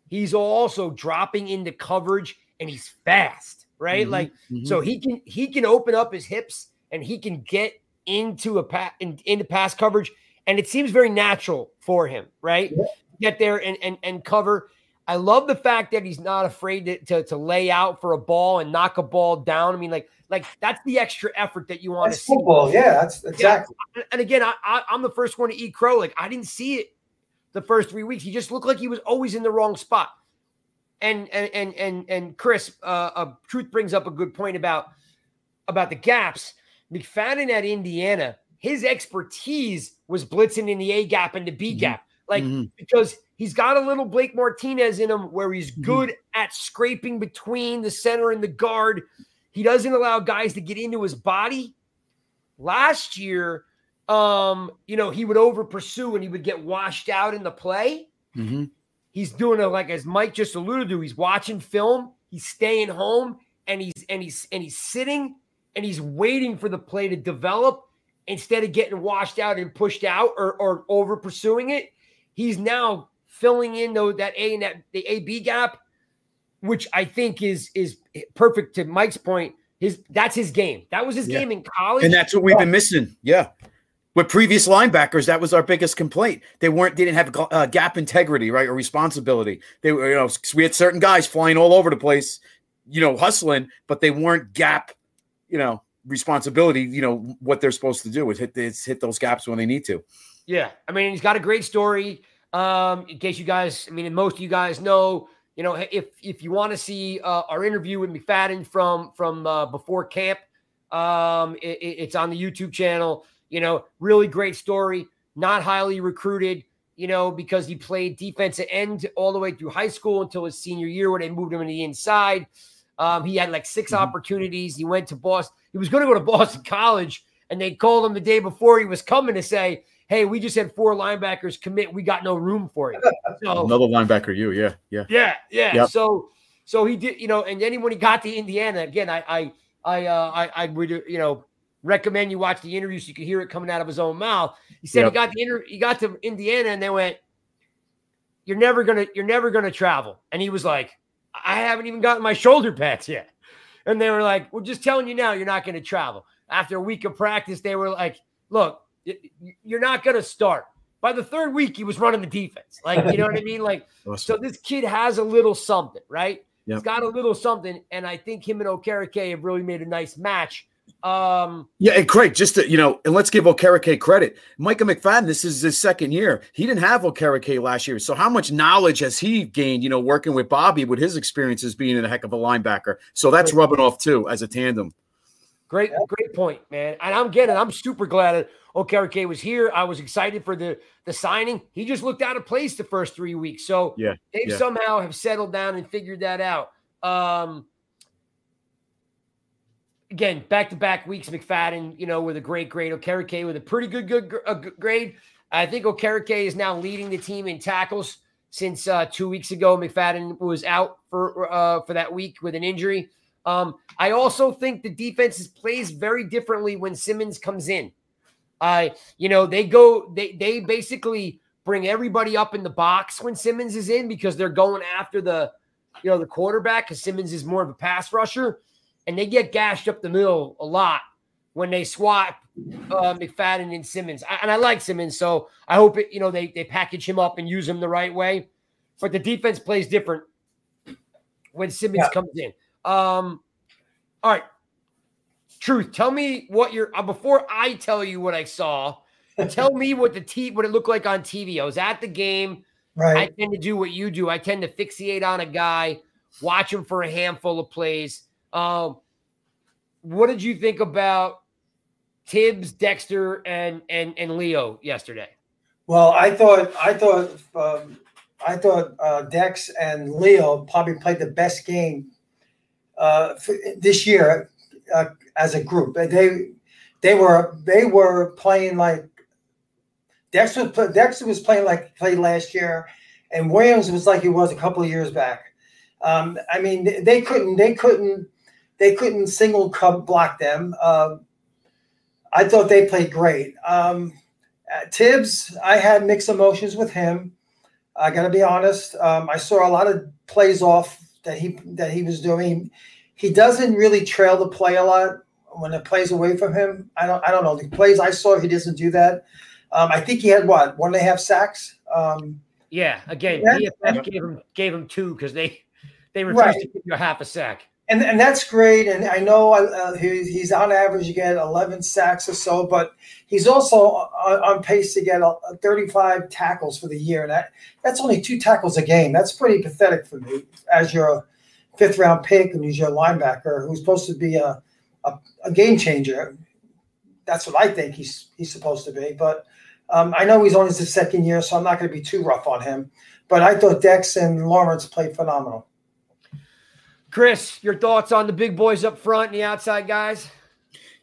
He's also dropping into coverage and he's fast, right? Mm-hmm. Like mm-hmm. so he can he can open up his hips and he can get into a pass in, into pass coverage and it seems very natural for him, right? Yeah get there and, and, and cover. I love the fact that he's not afraid to, to, to, lay out for a ball and knock a ball down. I mean, like, like that's the extra effort that you want to see. Football, yeah, that's exactly. Yeah. And again, I, I, I'm the first one to eat crow. Like, I didn't see it the first three weeks. He just looked like he was always in the wrong spot. And and and and and Chris, uh, uh, Truth brings up a good point about about the gaps. McFadden at Indiana, his expertise was blitzing in the A gap and the B mm-hmm. gap. Like mm-hmm. because he's got a little Blake Martinez in him where he's mm-hmm. good mm-hmm. at scraping between the center and the guard. He doesn't allow guys to get into his body. Last year, um, you know, he would over pursue and he would get washed out in the play. He's doing it like as Mike just alluded to, he's watching film, he's staying home, and he's and he's and he's sitting and he's waiting for the play to develop instead of getting washed out and pushed out or, or over pursuing it He's now filling in though that A and that the A B gap, which I think is is perfect to Mike's point. His that's his game. That was his yeah. game in college, and that's what we've been missing. Yeah, with previous linebackers, that was our biggest complaint. They weren't, they didn't have uh, gap integrity, right, or responsibility. They were, you know, we had certain guys flying all over the place, you know, hustling, but they weren't gap, you know, responsibility. You know what they're supposed to do is hit is hit those gaps when they need to. Yeah, I mean, he's got a great story. Um, in case you guys, I mean, most of you guys know, you know, if if you want to see uh, our interview with McFadden from from uh, before camp, um, it, it's on the YouTube channel. You know, really great story. Not highly recruited, you know, because he played defensive end all the way through high school until his senior year where they moved him to the inside. Um, he had like 6 mm-hmm. opportunities. He went to Boston. He was going to go to Boston College, and they called him the day before he was coming to say, hey, we just had four linebackers commit. We got no room for you. So, Another linebacker, you, yeah, yeah, yeah, yeah. Yep. So, so he did, you know, and then when he got to Indiana, again, I, I, I, uh, I, I would, you know, recommend you watch the interview so you can hear it coming out of his own mouth. He said yep. he got the inter- he got to Indiana and they went, "You're never gonna, you're never gonna travel." And he was like, "I haven't even gotten my shoulder pads yet." And they were like, "We're just telling you now, you're not going to travel." After a week of practice, they were like, "Look, you're not going to start. By the third week, he was running the defense. Like, you know what I mean? Like, awesome. so this kid has a little something, right? Yep. He's got a little something. And I think him and Okereke have really made a nice match. Um, yeah, and Craig, just to, you know, and let's give Okereke credit. Micah McFadden, this is his second year. He didn't have Okereke last year. So how much knowledge has he gained, you know, working with Bobby with his experiences being a heck of a linebacker? So that's rubbing off too as a tandem. Great, great point, man. And I'm getting, I'm super glad that Okereke was here. I was excited for the the signing. He just looked out of place the first three weeks. So yeah, they yeah. somehow have settled down and figured that out. Um, again, back to back weeks, McFadden, you know, with a great grade. Okereke with a pretty good good uh, grade. I think Okereke is now leading the team in tackles since uh, two weeks ago. McFadden was out for uh, for that week with an injury. Um, I also think the defense plays very differently when Simmons comes in. Uh, you know, they go, they they basically bring everybody up in the box when Simmons is in because they're going after the, you know, the quarterback because Simmons is more of a pass rusher, and they get gashed up the middle a lot when they swap uh, McFadden and Simmons. I, and I like Simmons, so I hope it, you know they they package him up and use him the right way. But the defense plays different when Simmons yeah. comes in. Um, all right, Truth, tell me what you're uh, before I tell you what I saw. tell me what the t what it looked like on TV. I was at the game. Right. I tend to do what you do. I tend to fixate on a guy, watch him for a handful of plays. Um, what did you think about Thibs, Dexter, and and and Leo yesterday? Well, I thought I thought um, I thought uh, Dex and Leo probably played the best game uh, this year uh, as a group. They they were they were playing like Dexter Dexter was playing like played last year, and Williams was like he was a couple of years back. Um, I mean, they couldn't they couldn't they couldn't single cub block them. Uh, I thought they played great. Um, Thibs, I had mixed emotions with him. I got to be honest. Um, I saw a lot of plays off that he that he was doing. He doesn't really trail the play a lot when it plays away from him. I don't I don't know the plays I saw. He doesn't do that. Um, I think he had what one and a half sacks. Um, yeah, again, yeah. gave him gave him two because they they refused right. to give you a half a sack. And, and that's great. And I know uh, he, he's on average you get 11 sacks or so, but he's also on, on pace to get a, a 35 tackles for the year. And that, that's only two tackles a game. That's pretty pathetic for me as your fifth round pick and he's your linebacker who's supposed to be a, a, a game changer. That's what I think he's he's supposed to be. But um, I know he's only his second year, so I'm not going to be too rough on him. But I thought Dex and Lawrence played phenomenal. Chris, your thoughts on the big boys up front and the outside guys?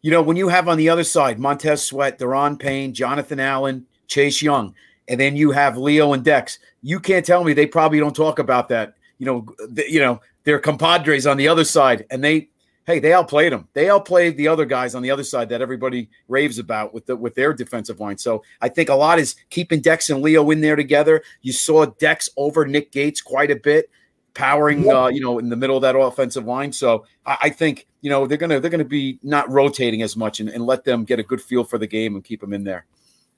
You know, when you have on the other side Montez Sweat, Daron Payne, Jonathan Allen, Chase Young, and then you have Leo and Dex, you can't tell me they probably don't talk about that. You know, the, you know, their compadres on the other side, and they hey, they outplayed them. They outplayed the other guys on the other side that everybody raves about with the, with their defensive line. So I think a lot is keeping Dex and Leo in there together. You saw Dex over Nick Gates quite a bit, powering uh, you know in the middle of that offensive line. So I, I think you know they're gonna they're gonna be not rotating as much and, and, let them get a good feel for the game and keep them in there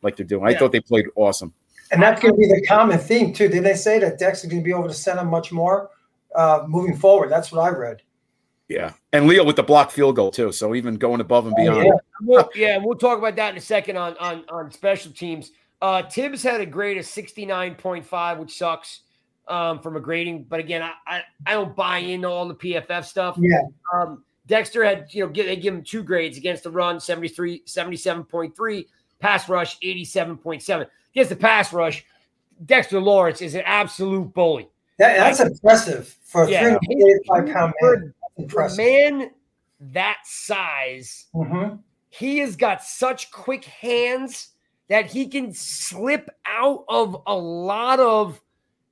like they're doing. I thought they played awesome. And that's going to be the common theme too. Did they say that Dex is going to be able to send them much more? uh, moving forward. That's what I read. Yeah, and Leo with the block field goal too. So even going above and beyond. Oh, yeah. We'll, yeah, we'll talk about that in a second on on on special teams. Uh, Thibs had a grade of sixty nine point five, which sucks um, from a grading. But again, I, I I don't buy into all the PFF stuff. Yeah. Um, Dexter had you know give, they give him two grades against the run 73 77.3 pass rush 87.7 against the pass rush Dexter Lawrence is an absolute bully That, that's impressive for a Yeah. 385 pound man. That's for a impressive. man that size Mhm. he has got such quick hands that he can slip out of a lot of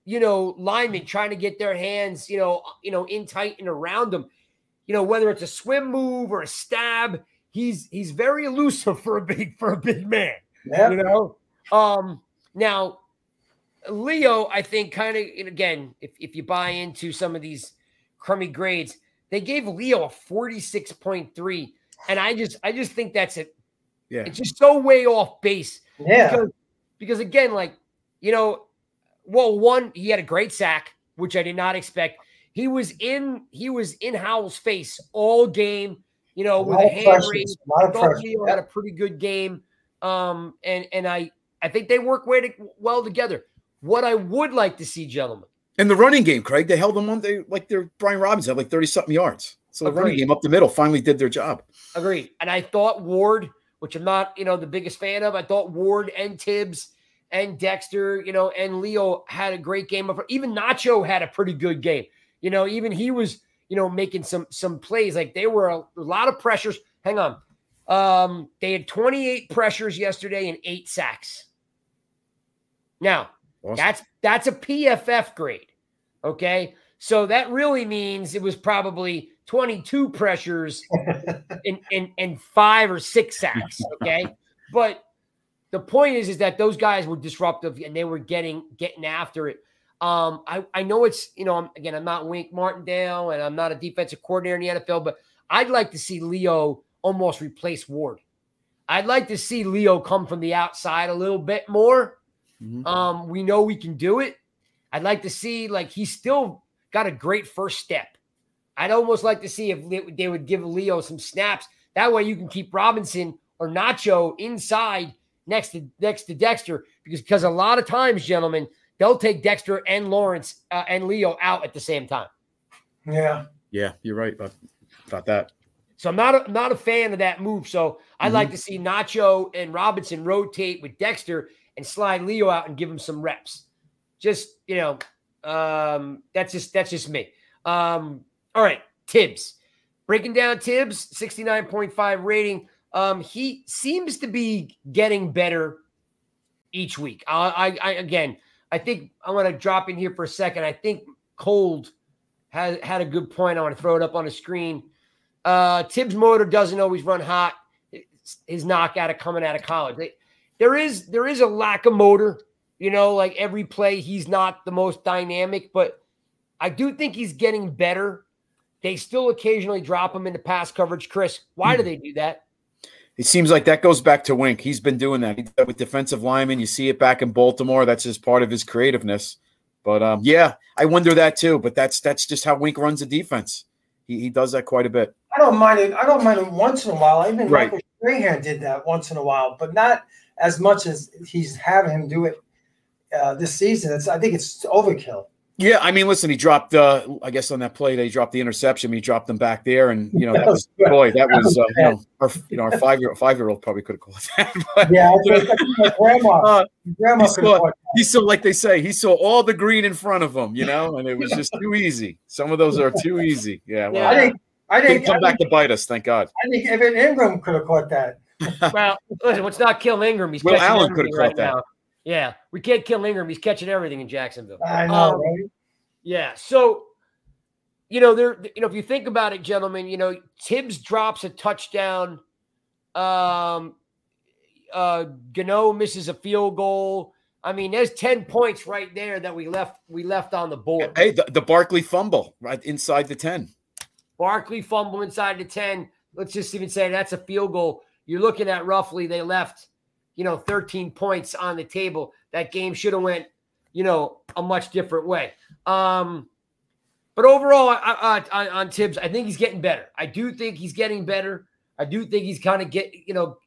you know linemen trying to get their hands you know you know in tight and around them you know whether it's a swim move or a stab he's he's very elusive for a big for a big man Yeah. you know um now leo i think kind of again if, if you buy into some of these crummy grades they gave leo a 46.3 and i just i just think that's it Yeah. it's just so way off base Yeah. because, because again like you know well one he had a great sack which i did not expect he was in he was in howell's face all game you know A with lot a hand pressures, raised a thought pressure. Leo had a pretty good game, um, and and I I think they work way to, well together. What I would like to see, gentlemen, And the running game, Craig, they held them on. They like their Brian Robbins had like thirty something yards. So the running game up the middle finally did their job. agreed. And I thought Ward, which I'm not you know the biggest fan of, I thought Ward and Thibs and Dexter, you know, and Leo had a great game. Even Nacho had a pretty good game. You know, even he was you know making some some plays. Like they were a, a lot of pressures. Hang on. Um, they had 28 pressures yesterday and eight sacks. Now, Awesome. That's that's a PFF grade. Okay. So that really means it was probably 22 pressures and, and, and five or six sacks. Okay. but the point is, is that those guys were disruptive and they were getting getting after it. Um, I, I know it's, you know, I'm, again, I'm not Wink Martindale and I'm not a defensive coordinator in the NFL, but I'd like to see Leo almost replace Ward. I'd like to see Leo come from the outside a little bit more. Mhm. Um, we know we can do it. I'd like to see like he's still got a great first step. I'd almost like to see if they would give Leo some snaps. That way you can keep Robinson or Nacho inside next to next to Dexter because because a lot of times, gentlemen, they'll take Dexter and Lawrence uh, and Leo out at the same time. Yeah. Yeah, you're right about, about that. So I'm not a, not a fan of that move. So I'd like to see Nacho and Robinson rotate with Dexter and slide Leo out and give him some reps. Just you know, um, that's just that's just me. Um, all right, Thibs. Breaking down Thibs, 69.5 rating. Um, he seems to be getting better each week. I, I, I again, I think I want to drop in here for a second. I think Cole had had a good point. I want to throw it up on the screen. Uh, Thibs motor doesn't always run hot. His knockout of coming out of college. They- there is there is a lack of motor. You know, like every play, he's not the most dynamic, but I do think he's getting better. They still occasionally drop him into pass coverage. Chris, why do they do that? It seems like that goes back to Wink. He's been doing that. He did that with defensive linemen. You see it back in Baltimore. That's just part of his creativeness. But um, yeah, I wonder that too. But that's that's just how Wink runs the defense. He, he does that quite a bit. I don't mind it. I don't mind it once in a while. I even Right. Michael Strahan did that once in a while, but not as much as he's having him do it uh, this season. It's I think it's overkill. Yeah, I mean, listen, he dropped. Uh, I guess on that play, they dropped the interception. He dropped them back there, and you know, that was boy, that was uh, you know, our you know, our five year five year old probably could have called that. But, Yeah, I think, I think my grandma, uh, grandma he could saw- have caught he saw, like they say, he saw all the green in front of him, you know, and it was just too easy. Some of those are too easy. Yeah, well, I think I didn't think come I back think, to bite us, thank God. I think Evan Engram could have caught that. Well, listen, let's not kill Engram. He's Will catching Allen could have everything caught that. now. Yeah, we can't kill Engram. He's catching everything in Jacksonville. I know, Um, right? Yeah. So, you know, there, you know, if you think about it, gentlemen, you know, Thibs drops a touchdown. Um, uh, Gano misses a field goal. I mean, there's 10 points right there that we left, we left on the board. Hey, the, the Barkley fumble right inside the 10. Barkley fumble inside the 10. Let's just even say that's a field goal. You're looking at roughly they left, you know, 13 points on the table. That game should have went, you know, a much different way. Um, but overall, I, I, I, on Thibs, I think he's getting better. I do think he's getting better. I do think he's kind of get, you know,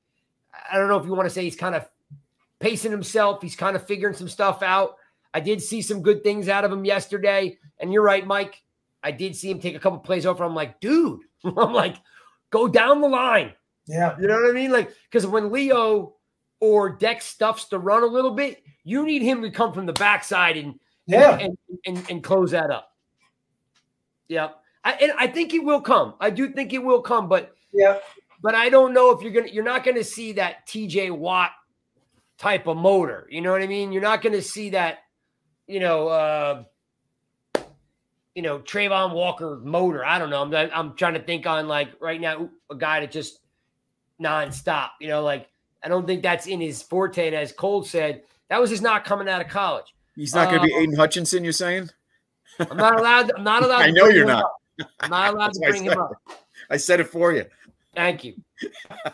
I don't know if you want to say he's kind of pacing himself. He's kind of figuring some stuff out. I did see some good things out of him yesterday. And you're right, Mike. I did see him take a couple plays over. I'm like, dude, I'm like, go down the line. Yeah. You know what I mean? Like, because when Leo or Dex stuffs to run a little bit, you need him to come from the backside and yeah and, and, and close that up. Yeah. I, and I think it will come. I do think it will come, but yeah, but I don't know if you're gonna you're not gonna see that TJ Watt type of motor. You know what I mean? You're not gonna see that, you know, uh you know, Travon Walker motor. I don't know. I'm I'm trying to think on like right now a guy that just nonstop. You know, like I don't think that's in his forte. And as Cole said, that was just not coming out of college. He's not going to be Aidan Hutchinson. You're saying? I'm not allowed. I'm not allowed. I know you're not. Up. I'm not allowed to bring him up. I said it for you. Thank you.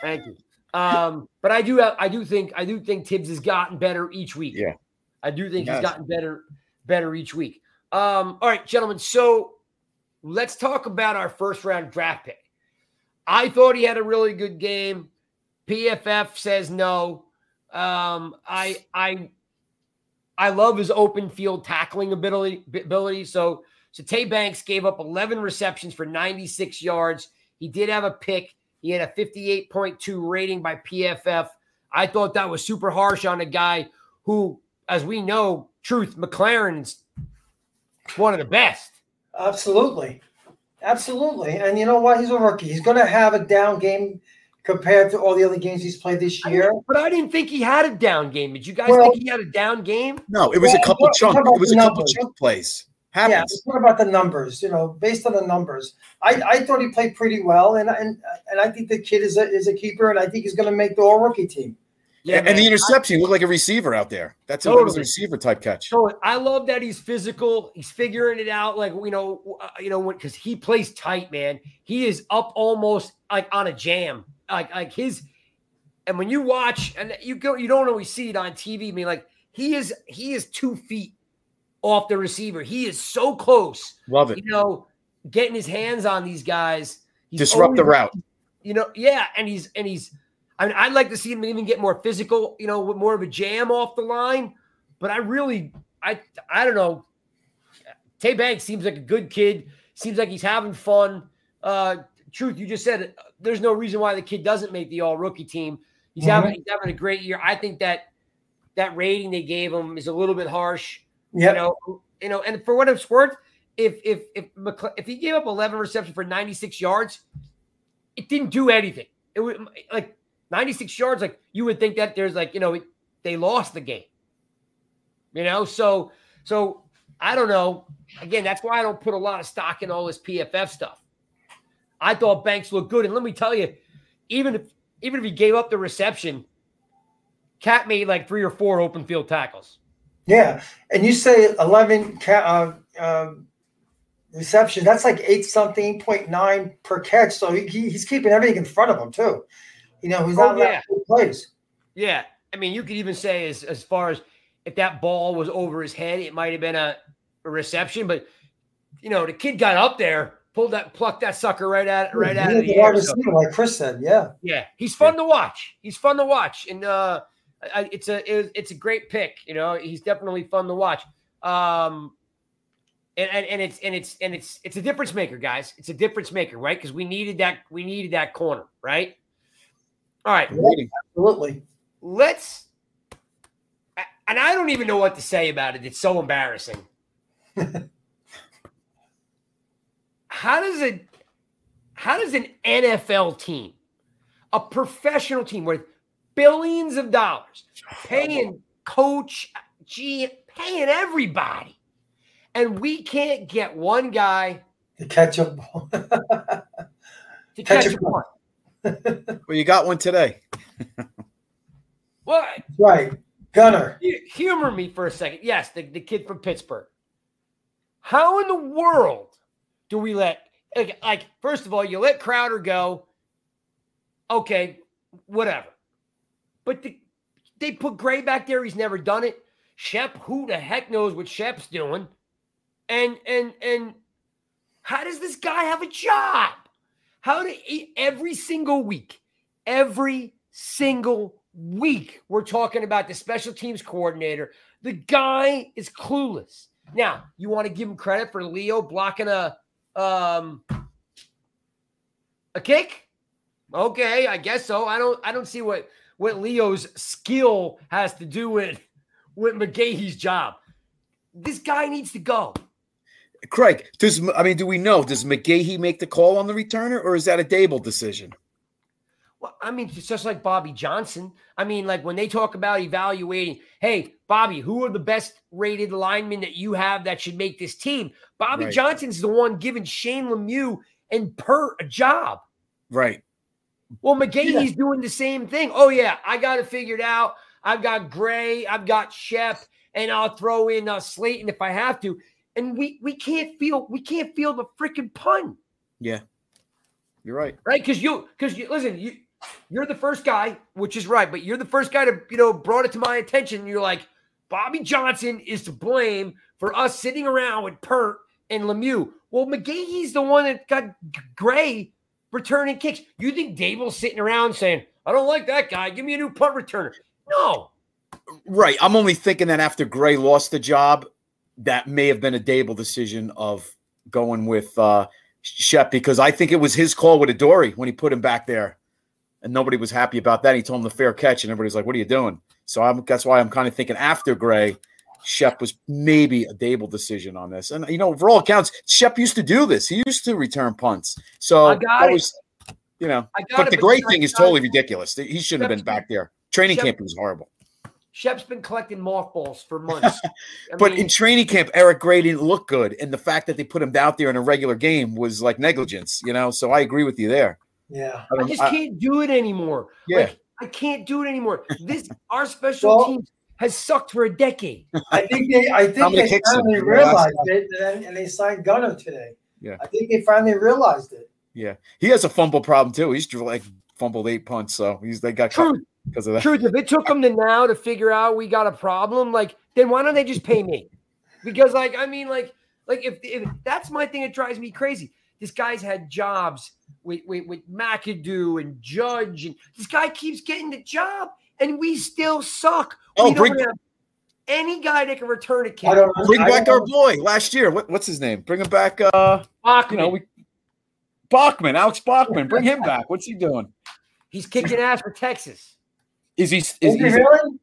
Thank you. Um, but I do. I do think. I do think Thibs has gotten better each week. Yeah. I do think he's gotten better, better each week. Um, all right, gentlemen. So let's talk about our first round draft pick. I thought he had a really good game. PFF says no. Um, I I I love his open field tackling ability. ability. So so Tay Banks gave up 11 receptions for 96 yards. He did have a pick. He had a 58.2 rating by PFF. I thought that was super harsh on a guy who, as we know, truth McLaurin's one of the best. Absolutely. Absolutely. And you know what? He's a rookie. He's going to have a down game compared to all the other games he's played this year. I but I didn't think he had a down game. Did you guys well, think he had a down game? No, it was a couple chunk. It was a couple chunk plays. Happens. Yeah, what about the numbers? You know, based on the numbers, I, I thought he played pretty well, and and and I think the kid is a is a keeper, and I think he's going to make the all rookie team. Yeah, and the interception I, looked like a receiver out there. That's totally. a, was a receiver type catch. So I love that he's physical. He's figuring it out. Like you know, uh, you know, because he plays tight, man. He is up almost like on a jam. Like like his, and when you watch, and you go, you don't always see it on TV. I mean, like he is he is two feet off the receiver. He is so close. Love it. You know, getting his hands on these guys. Disrupt the route. You know, yeah, and he's and he's I mean, I'd like to see him even get more physical, you know, with more of a jam off the line. But I really, I, I don't know. Tay Banks seems like a good kid. Seems like he's having fun. Uh, truth, you just said there's no reason why the kid doesn't make the All Rookie team. He's mm-hmm. having he's having a great year. I think that that rating they gave him is a little bit harsh. Yeah, you know, you know, and for what it's worth, if if if if he gave up 11 receptions for 96 yards, it didn't do anything. It was like 96 yards, like you would think that there's like, you know, they lost the game. You know, so so I don't know. Again, that's why I don't put a lot of stock in all this PFF stuff. I thought Banks looked good. And let me tell you, even if even if he gave up the reception, Cat made like three or four open field tackles. Yeah. And you say 11 uh, uh, reception, that's like eight something, 0.9 per catch. So he, he's keeping everything in front of him, too. You know, he's oh, not yeah. plays. Yeah. I mean, you could even say as as far as if that ball was over his head, it might have been a, a reception, but you know, the kid got up there, pulled that, plucked that sucker right at right yeah, out of the air. So. Like Chris said, yeah, yeah, he's fun yeah. to watch. He's fun to watch, and uh, I, it's a it's a great pick. You know, he's definitely fun to watch. Um, and, and, and it's and it's and it's it's a difference maker, guys. It's a difference maker, right? Because we needed that we needed that corner, right? All right. Absolutely. Let's, and I don't even know what to say about it. It's so embarrassing. how does it, how does an NFL team, a professional team worth billions of dollars, paying coach, G, paying everybody, and we can't get one guy to catch up to catch, catch one well, you got one today. what? Right. Gunner. Humor me for a second. Yes, the, the kid from Pittsburgh. How in the world do we let, like, like, first of all, you let Crowder go. Okay, whatever. But the, they put Gray back there. He's never done it. Shep, who the heck knows what Shep's doing? And, and, and How does this guy have a job? How do he, every single week, every single week, we're talking about the special teams coordinator. The guy is clueless. Now, you want to give him credit for Leo blocking a um a kick? Okay, I guess so. I don't I don't see what what Leo's skill has to do with with McGaughey's job. This guy needs to go. Craig, does I mean, do we know? Does McGaughey make the call on the returner, or is that a Daboll decision? Well, I mean, it's just like Bobby Johnson. I mean, like when they talk about evaluating, hey, Bobby, who are the best rated linemen that you have that should make this team? Bobby right. Johnson's the one giving Shane Lemieux and Peart a job. Right. Well, McGaughey's yeah. doing the same thing. Oh, yeah, I got it figured out. I've got Gray, I've got Shep, and I'll throw in uh, Slayton if I have to. And we we can't feel we can't feel the freaking pun. Yeah, you're right. Right, because you because you listen you you're the first guy, which is right, but you're the first guy to, you know, brought it to my attention. You're like, Bobby Johnson is to blame for us sitting around with Peart and Lemieux. Well, McGaughey's the one that got Gray returning kicks. You think Daboll's sitting around saying, I don't like that guy. Give me a new punt returner. No. Right. I'm only thinking that after Gray lost the job, that may have been a Daboll decision of going with uh Shep because I think it was his call with Adoree when he put him back there and nobody was happy about that. He told him the fair catch, and everybody's like, "What are you doing?" So I'm, that's why I'm kind of thinking after Gray, Shep was maybe a Daboll decision on this. And you know, for all accounts, Shep used to do this. He used to return punts. So I that was, you know, but it, the Gray thing is totally ridiculous. He shouldn't have been back there. Training Shep, camp was horrible. Shep's been collecting mothballs for months. but mean, in training camp, Eric Gray didn't look good, and the fact that they put him out there in a regular game was like negligence. You know, so I agree with you there. Yeah. I, I just I, can't do it anymore. Yeah. Like, I can't do it anymore. This our special well, team has sucked for a decade. I think they I think they finally realized it and they signed Gunner today. Yeah. I think they finally realized it. Yeah. He has a fumble problem too. He's like fumbled eight punts, so he's they got truth because of that. Truth. If it took them to now to figure out we got a problem, like then why don't they just pay me? Because like I mean, like like if, if that's my thing, it drives me crazy. This guy's had jobs with, with, with McAdoo and Judge, and this guy keeps getting the job, and we still suck. Oh, we bring any guy that can return a kick. Bring back our boy last year. What, what's his name? Bring him back. Uh, Bachman. You know, we, Bachman, Alex Bachman. Bring him back. What's he doing? He's kicking ass for Texas. Is he? Is, is he really?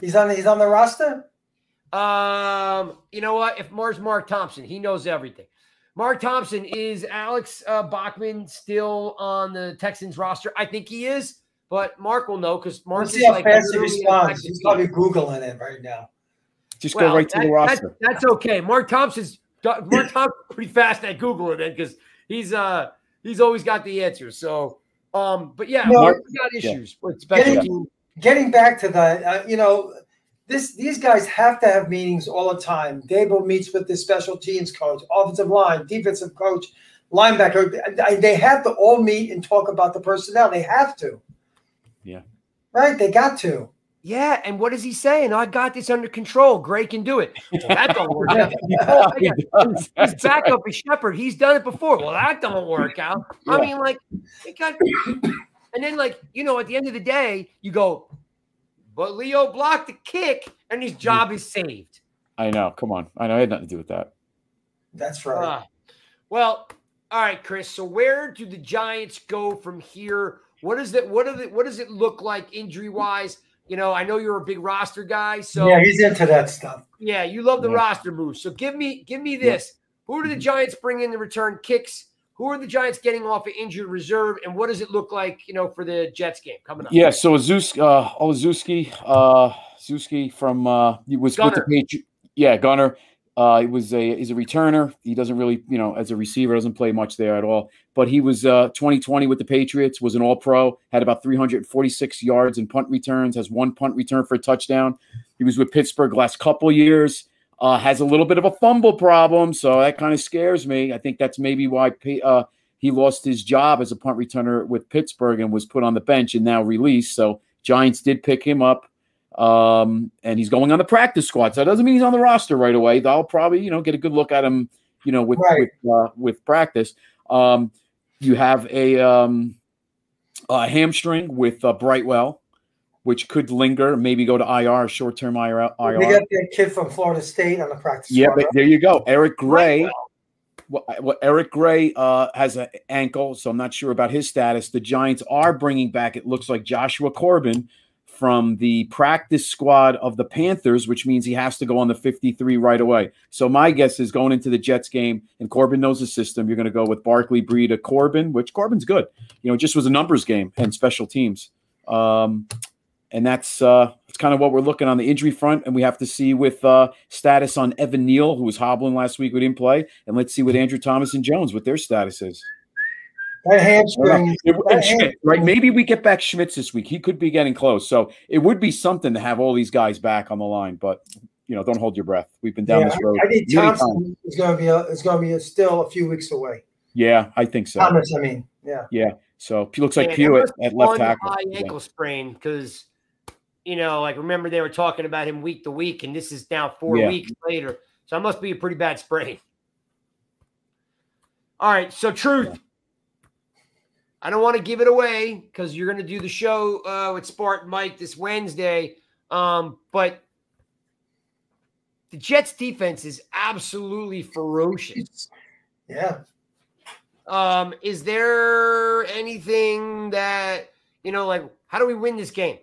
He's on. He's on the roster. Um, you know what? If Mars Mark Thompson, he knows everything. Mark Thompson is Alex uh, Bachman still on the Texans roster? I think he is, but Mark will know because Mark Let's see how like fast he responds. He's probably googling it right now. Just well, go right to the roster. That's, that's, okay. Mark Thompson's Mark Thompson's pretty fast at googling it because he's uh he's always got the answers. So um, but yeah, no, Mark, got issues yeah. with special getting. Getting back to the uh, you know this these guys have to have meetings all the time. Daboll meets with the special teams coach, offensive line, defensive coach, linebacker. They have to all meet and talk about the personnel. They have to. Yeah. Right. They got to. Yeah, and what is he saying? I got this under control. Gray can do it. Well, that don't work out. oh, his, his backup is Shepard. He's done it before. Well, that don't work out. Yeah. I mean, like, it got. And then, like, you know, at the end of the day, you go, but Leo blocked the kick, and his job is saved. I know. Come on. I know. I had nothing to do with that. That's right. Uh, well, all right, Chris. So where do the Giants go from here? What is it? What, are the, what does it look like injury wise? You know, I know you're a big roster guy, so yeah, he's into that stuff. Yeah, you love the yeah. roster moves. So give me, give me this. Yeah. Who do the Giants bring in the return kicks? Who are the Giants getting off of injured reserve, and what does it look like, you know, for the Jets game coming up? Yeah, so Zeus, uh, Olszewski, uh, Zuski from uh, he was Gunner. with the Patriots. Yeah, Gunner. Uh, he was a he's a returner. He doesn't really, you know, as a receiver, doesn't play much there at all. But he was uh 2020 with the Patriots, was an All Pro, had about 346 yards in punt returns, has one punt return for a touchdown. He was with Pittsburgh last couple years uh, has a little bit of a fumble problem, so that kind of scares me. I think that's maybe why uh, he lost his job as a punt returner with Pittsburgh and was put on the bench and now released. So Giants did pick him up, um, and he's going on the practice squad. So that doesn't mean he's on the roster right away. They'll probably you know get a good look at him you know, with Right. with, uh, with practice. Um, you have a, um, a hamstring with uh, Brightwell, which could linger, maybe go to IR, short term IR. They IR. got that kid from Florida State on the practice Yeah, squad. but there you go. Eric Gray. Well, well, Eric Gray uh, has an ankle, so I'm not sure about his status. The Giants are bringing back, it looks like Jashaun Corbin from the practice squad of the Panthers, which means he has to go on the 53 right away. So my guess is going into the Jets game, and Corbin knows the system. You're going to go with Barkley, Breida, Corbin, which Corbin's good. You know, it just was a numbers game and special teams. Um, and that's uh, that's kind of what we're looking on the injury front, and we have to see with uh, status on Evan Neal, who was hobbling last week, we didn't play, and let's see what Andrew Thomas and Jones what their status is. That hamstring. And that Schmitz, right? Maybe we get back Schmitz this week. He could be getting close, so it would be something to have all these guys back on the line. But you know, don't hold your breath. We've been down yeah, this road. I, I think many times. Thompson is going to be a, is going to be still a few weeks away. Yeah, I think so. Thomas, I mean, yeah. Yeah. So he looks like Yeah, Pugh at, at left tackle. High Yeah. ankle sprain because you know, like remember they were talking about him week to week, and this is now four Yeah. weeks later. So I must be a pretty bad sprain. All right, so truth. I don't want to give it away because you're going to do the show uh, with Spartan Mike this Wednesday. Um, but the Jets defense is absolutely ferocious. Yeah. Um, is there anything that you know, like how do we win this game?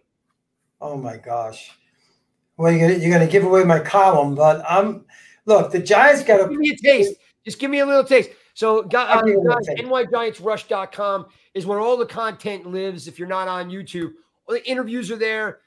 Oh my gosh. Well, you're gonna, you're gonna give away my column, but I'm look. The Giants got Give me a taste. Just give me a little taste. So, uh, give you a little guys, nygiantsrush.com is where all the content lives. If you're not on YouTube, all the interviews are there.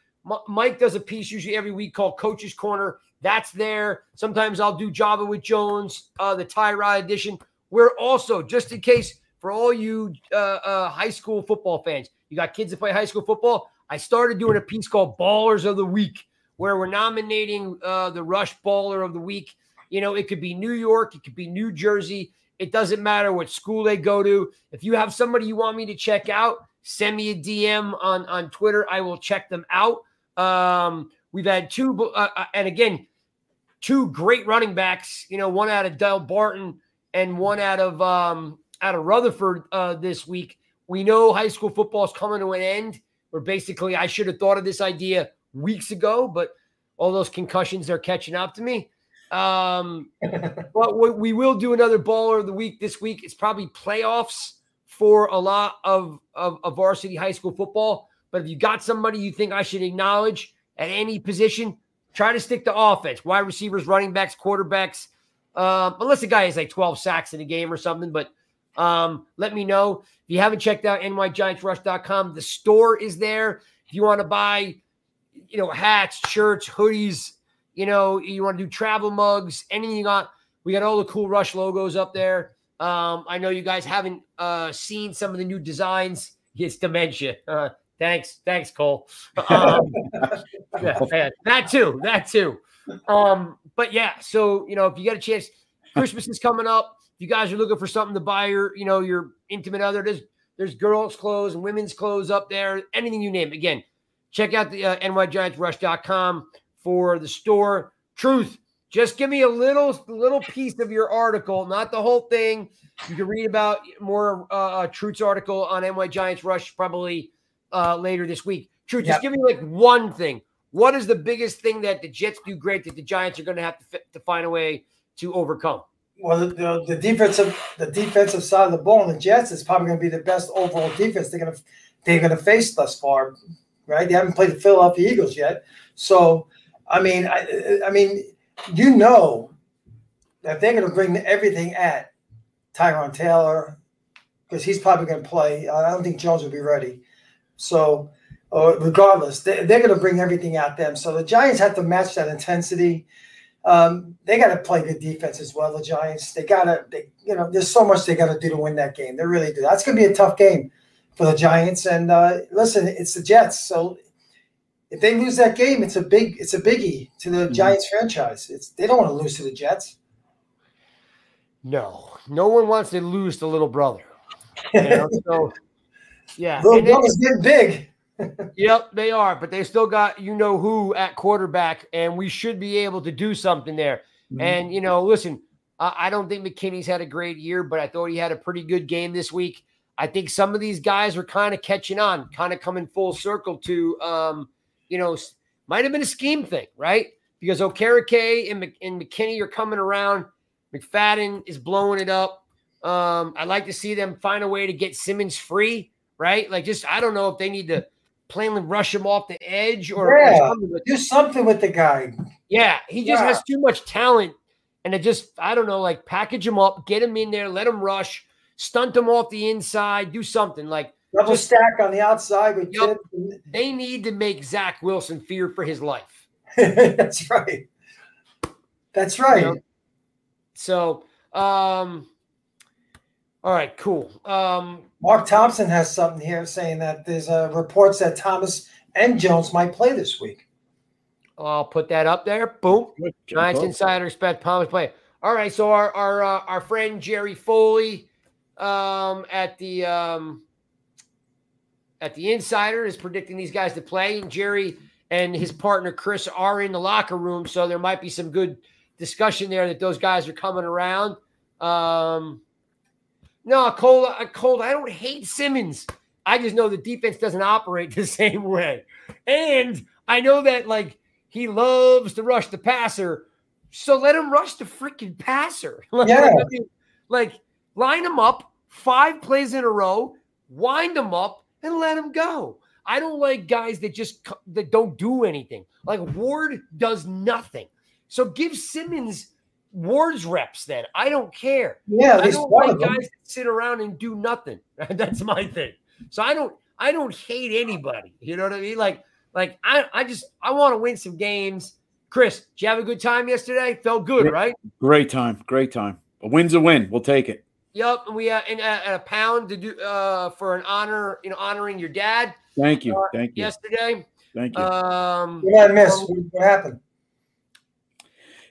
Mike does a piece usually every week called Coach's Corner. That's there. Sometimes I'll do Java with Jones, uh, the Tyrod edition. We're also, just in case, for all you uh, uh, high school football fans, you got kids that play high school football. I started doing a piece called Ballers of the Week, where we're nominating uh, the Rush Baller of the Week. You know, it could be New York, it could be New Jersey. It doesn't matter what school they go to. If you have somebody you want me to check out, send me a DM on on Twitter. I will check them out. Um, we've had two, uh, uh, and again, two great running backs. You know, one out of Delbarton and one out of um, out of Rutherford uh, this week. We know high school football is coming to an end. Where basically, I should have thought of this idea weeks ago, but all those concussions are catching up to me. Um, but we, we will do another baller of the week this week. It's probably playoffs for a lot of, of, of varsity high school football. But if you got somebody you think I should acknowledge at any position, try to stick to offense, wide receivers, running backs, quarterbacks. Um, unless the guy has like 12 sacks in a game or something, but um, let me know. If you haven't checked out nygiantsrush.com, the store is there. If you want to buy, you know, hats, shirts, hoodies, you know, you want to do travel mugs, anything you got, we got all the cool Rush logos up there. Um, I know you guys haven't uh, seen some of the new designs. It's dementia. Uh, thanks, thanks, Cole. Um, yeah, that too, that too. Um, but yeah, so you know, if you get a chance, Christmas is coming up. If you guys are looking for something to buy your, you know, your intimate other, there's there's girls' clothes and women's clothes up there. Anything you name. Again, check out the uh, nygiantsrush.com for the store. Truth, just give me a little little piece of your article, not the whole thing. You can read about more uh, uh, Truth's article on NY Giants Rush probably uh, later this week. Truth, just Yep. give me like one thing. What is the biggest thing that the Jets do great that the Giants are going to have to, fi- to find a way to overcome? Well, the, the, defensive the defensive side of the ball in the Jets is probably going to be the best overall defense they're going to they're going to face thus far, right? They haven't played the Philadelphia Eagles yet, so I mean, I, I mean, you know that they're going to bring everything at Tyrod Taylor because he's probably going to play. I don't think Jones will be ready, so. Uh, regardless, they, they're going to bring everything at them. So the Giants have to match that intensity. Um, they got to play good defense as well. The Giants, they got to, they, you know, there's so much they got to do to win that game. They really do. That's going to be a tough game for the Giants. And uh, listen, it's the Jets, so if they lose that game, it's a big, it's a biggie to the Mhm. Giants franchise. It's they don't want to lose to the Jets. No, no one wants to lose the little brother. You know? so, yeah. Little And brother's getting big. Yep, they are, but they still got you know who at quarterback, and we should be able to do something there. Mm-hmm. And you know, listen, Uh, I don't think McKinney's had a great year, but I thought he had a pretty good game this week. I think some of these guys are kind of catching on, kind of coming full circle to, um, you know, might have been a scheme thing, right? Because Okereke and, and McKinney are coming around. McFadden is blowing it up. Um, I'd like to see them find a way to get Simmons free, right? Like, just I don't know if they need to plainly rush him off the edge or, Yeah. or something. Do something with the guy. yeah, he just Yeah. has too much talent. And it just, I don't know, like package him up, get him in there, let him rush, stunt him off the inside, do something. Like Double Just- stack on the outside with. Thibs. they need to make Zach Wilson fear for his life. That's right. That's right. Yep. So, um, all right, cool. Um, Mark Thompson has something here saying that there's uh, reports that Thomas and Jones might play this week. I'll put that up there. Boom. Good. Giants insider expect Thomas play. All right, so our our uh, our friend Jerry Foley um, at the um, at the Insider is predicting these guys to play, and Jerry and his partner Chris are in the locker room, so there might be some good discussion there that those guys are coming around. Um, no, Cole, uh, Cole, I don't hate Simmons. I just know the defense doesn't operate the same way, and I know that like he loves to rush the passer. So let him rush the freaking passer. like, Yeah. Like line him up five plays in a row, wind him up, and let him go. I don't like guys that just that don't do anything. Like Ward does nothing. So give Simmons Ward's reps then. I don't care. Yeah, I least don't like guys that sit around and do nothing. That's my thing. So I don't I don't hate anybody. You know what I mean? Like like I I just I want to win some games. Chris, did you have a good time yesterday? Felt good, Yeah. right? Great time. Great time. A win's a win. We'll take it. Yep. And we uh, and uh, and a pound to do uh for an honor, you know, honoring your dad Thank you. Uh, Thank you. yesterday. Thank you. Um What did I miss? What, what happened?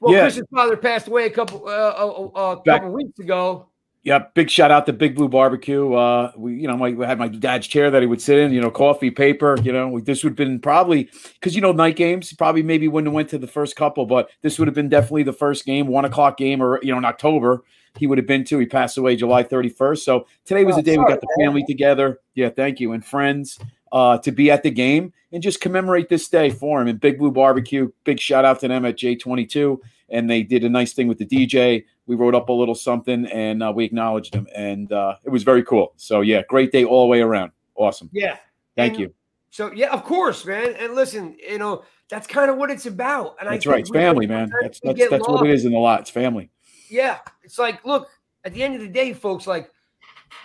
Well, Yeah. Chris's father passed away a couple uh, a, a, couple weeks ago. Yeah, big shout out to Big Blue Barbecue. Uh, we, you know, my, we had my dad's chair that he would sit in. You know, coffee, paper. You know, we, this would have been probably because you know night games probably maybe wouldn't have went to the first couple, but this would have been definitely the first game, one o'clock game, or you know, in October he would have been to. He passed away July thirty first. So today was Oh, the day we got the man. family together. Yeah, thank you and friends uh, to be at the game and just commemorate this day for him. And Big Blue Barbecue, big shout out to them at J twenty two, and they did a nice thing with the DJ we wrote up a little something and uh, we acknowledged him and uh, it was very cool. So yeah great day all the way around. Awesome. Yeah. thank And you. So yeah, of course, man. And listen, you know, that's kind of what it's about. And that's I right. It's family man. that's that's, that's what it is in the lot. It's family. Yeah, it's like, look, at the end of the day, folks, like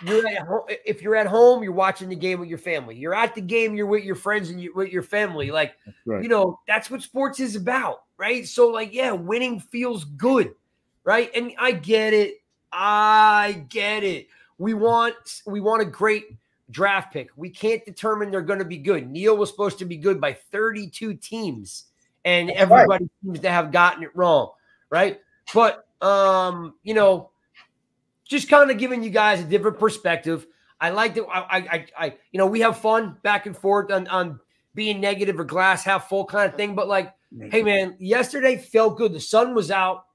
you're at home. If you're at home, you're watching the game with your family. You're at the game, you're with your friends and you with your family. Like, right. you know, that's what sports is about, right? So, like, yeah, winning feels good, right? And I get it. I get it. We want we want a great draft pick. We can't determine they're going to be good. Neal was supposed to be good by 32 teams, and That's right. everybody seems to have gotten it wrong, right? But um, you know, just kind of giving you guys a different perspective. I like that. I, I, I, I, you know, we have fun back and forth on, on being negative or glass half full kind of thing. But like, hey man, yesterday felt good. The sun was out.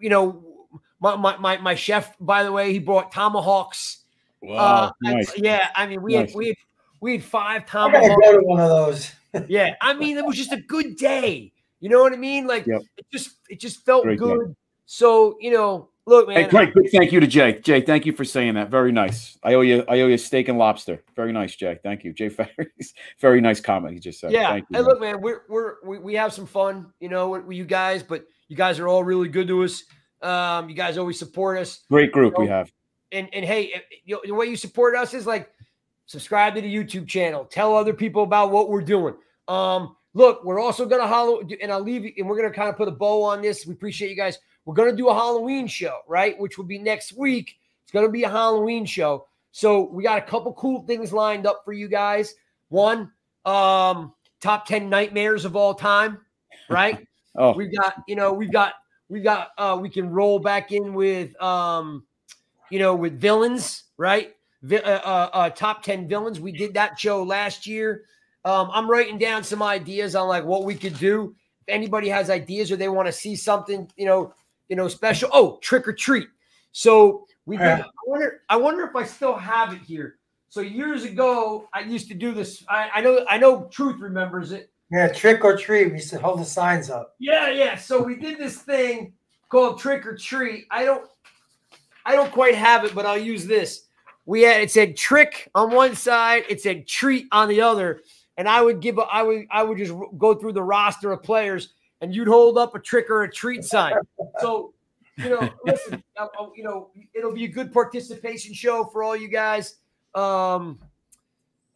You know, my my my, my chef, by the way, he brought tomahawks. wow Uh, I- nice yeah, I mean, we Nice. had we had we had five I gotta tomahawks. go to one of those. Yeah, I mean, it was just a good day. You know what I mean? Like, Yep. it just it just felt Great day. good. So you know, look, man. hey great big thank you to jay jay thank you for saying that very nice i owe you i owe you steak and lobster very nice jay thank you jay Ferris. very nice comment he just said Yeah, thank you and man. look, man, we're we're we, we have some fun, you know, with, with you guys, but you guys are all really good to us. Um, you guys always support us, great group we you know, have and and hey, you know, the way you support us is like subscribe to the YouTube channel, tell other people about what we're doing. Um, look, we're also gonna hollow, and I'll leave you, and we're gonna kind of put a bow on this. We appreciate you guys. We're gonna do a Halloween show, right? Which will be next week. It's gonna be a Halloween show. So we got a couple cool things lined up for you guys. One, um, top 10 nightmares of all time, right? oh We've got, you know, we've got, we got, uh, we can roll back in with, um, you know, with villains, right? Vi- uh, uh, uh, top 10 villains. We did that show last year. Um, I'm writing down some ideas on like what we could do. If anybody has ideas or they want to see something, you know, you know, special. Oh, trick or treat. So we did. I wonder. I wonder if I still have it here. So years ago, I used to do this. I, I know. I know. Truth remembers it. Yeah, trick or treat. We used to hold the signs up. Yeah, yeah. So we did this thing called trick or treat. I don't. I don't quite have it, but I'll use this. We had it said trick on one side, it said treat on the other, and I would give. A, I would. I would just go through the roster of players, and you'd hold up a trick or a treat sign. So you know, listen, you know, it'll be a good participation show for all you guys. Um,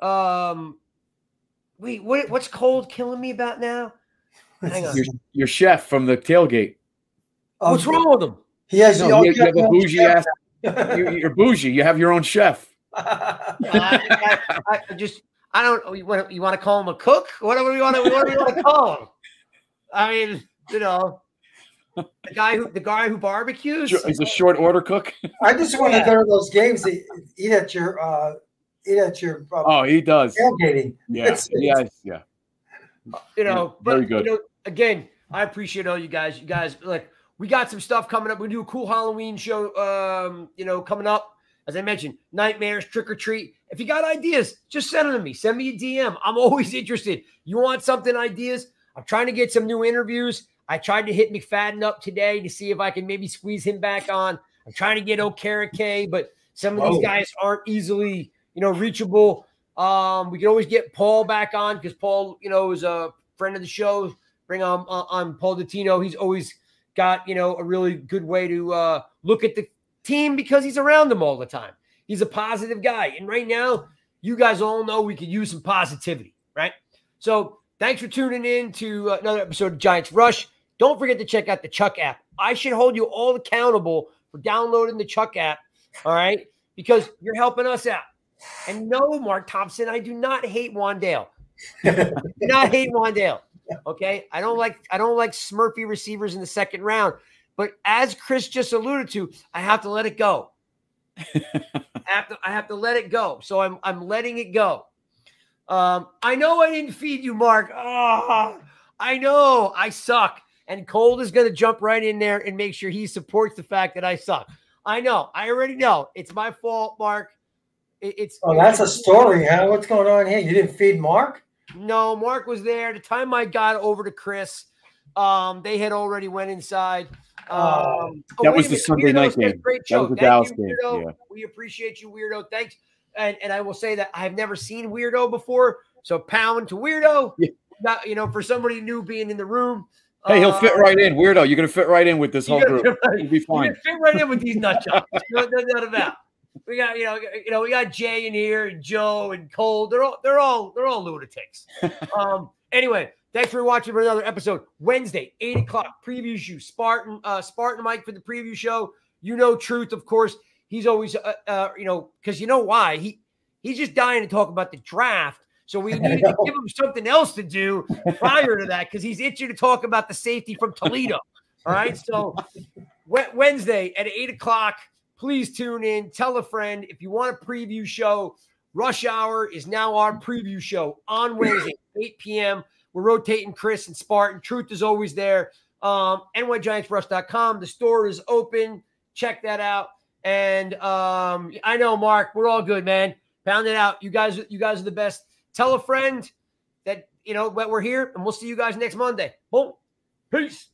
um, wait, what, what's Cole killing me about now? Hang on. Your, your chef from the tailgate. Um, What's wrong with him? He has No, you, you have a bougie ass. ass. You, you're bougie. You have your own chef. Uh, I, I, I just, I don't. You want, you want to call him a cook? What do we want to? What do we want to call him? I mean, you know, the guy who the guy who barbecues. He's a short order cook. I just want Yeah. to go to those games. That eat at your uh, eat at your uh, Oh, he does. tailgating. Yeah, It's- yeah, yeah. you know, Yeah, very but good. you know, again, I appreciate all you guys. You guys like we got some stuff coming up. We do a cool Halloween show um, you know, coming up. As I mentioned, nightmares, trick or treat. If you got ideas, just send them to me. Send me a DM. I'm always interested. You want something ideas? I'm trying to get some new interviews. I tried to hit McFadden up today to see if I can maybe squeeze him back on. I'm trying to get Okereke, but some of Whoa. these guys aren't easily, you know, reachable. Um, we can always get Paul back on because Paul, you know, is a friend of the show. Bring on on, on Paul Dottino. He's always got you know a really good way to uh, look at the team because he's around them all the time. He's a positive guy, and right now, you guys all know we could use some positivity, right? So thanks for tuning in to uh, another episode of Giants Rush. Don't forget to check out the Chuck app. I should hold you all accountable for downloading the Chuck app, all right? Because you're helping us out. And no, Mark Thompson, I do not hate Wan'Dale. do not hate Wan'Dale. Okay. I don't like I don't like Smurfy receivers in the second round. But as Chris just alluded to, I have to let it go. I have to I have to let it go. So I'm I'm letting it go. Um, I know I didn't feed you, Mark. Ah, I know I suck. And Cole is going to jump right in there and make sure he supports the fact that I suck. I know. I already know. It's my fault, Mark. It- it's Oh, that's a story, huh? What's going on here? You didn't feed Mark? No, Mark was there. The time I got over to Chris, um, they had already went inside. Um, oh, That wait was the minute. Sunday Weirdo night game. Great That was the Thank Dallas you, game, yeah. We appreciate you, Weirdo. Thanks. And and I will say that I've never seen Weirdo before. So pound to Weirdo. Yeah. Not, you know, for somebody new being in the room. Hey, he'll fit uh, right in. Weirdo, you're gonna fit right in with this whole group. fit right- You'll be fine. fit right in with these nut jobs. no, no doubt about. We got you know you know we got Jay in here and Joe and Cole. They're all they're all they're all lunatics. um. Anyway, thanks for watching for another episode. Wednesday, eight o'clock preview show. Spartan uh Spartan Mike for the preview show. You know, truth of course. He's always uh, uh you know because you know why he he's just dying to talk about the draft. So we needed to give him something else to do prior to that because he's itching to talk about the safety from Toledo. All right. So Wednesday at eight o'clock. Please tune in. Tell a friend if you want a preview show. Rush Hour is now our preview show on Wednesday, 8 p.m. We're rotating Chris and Spartan. Truth is always there. Um, NYGiantsRush.com. The store is open. Check that out. And um, I know, Mark, we're all good, man. Pound it out. You guys, you guys are the best. Tell a friend that you know that we're here, and we'll see you guys next Monday. Boom. Peace.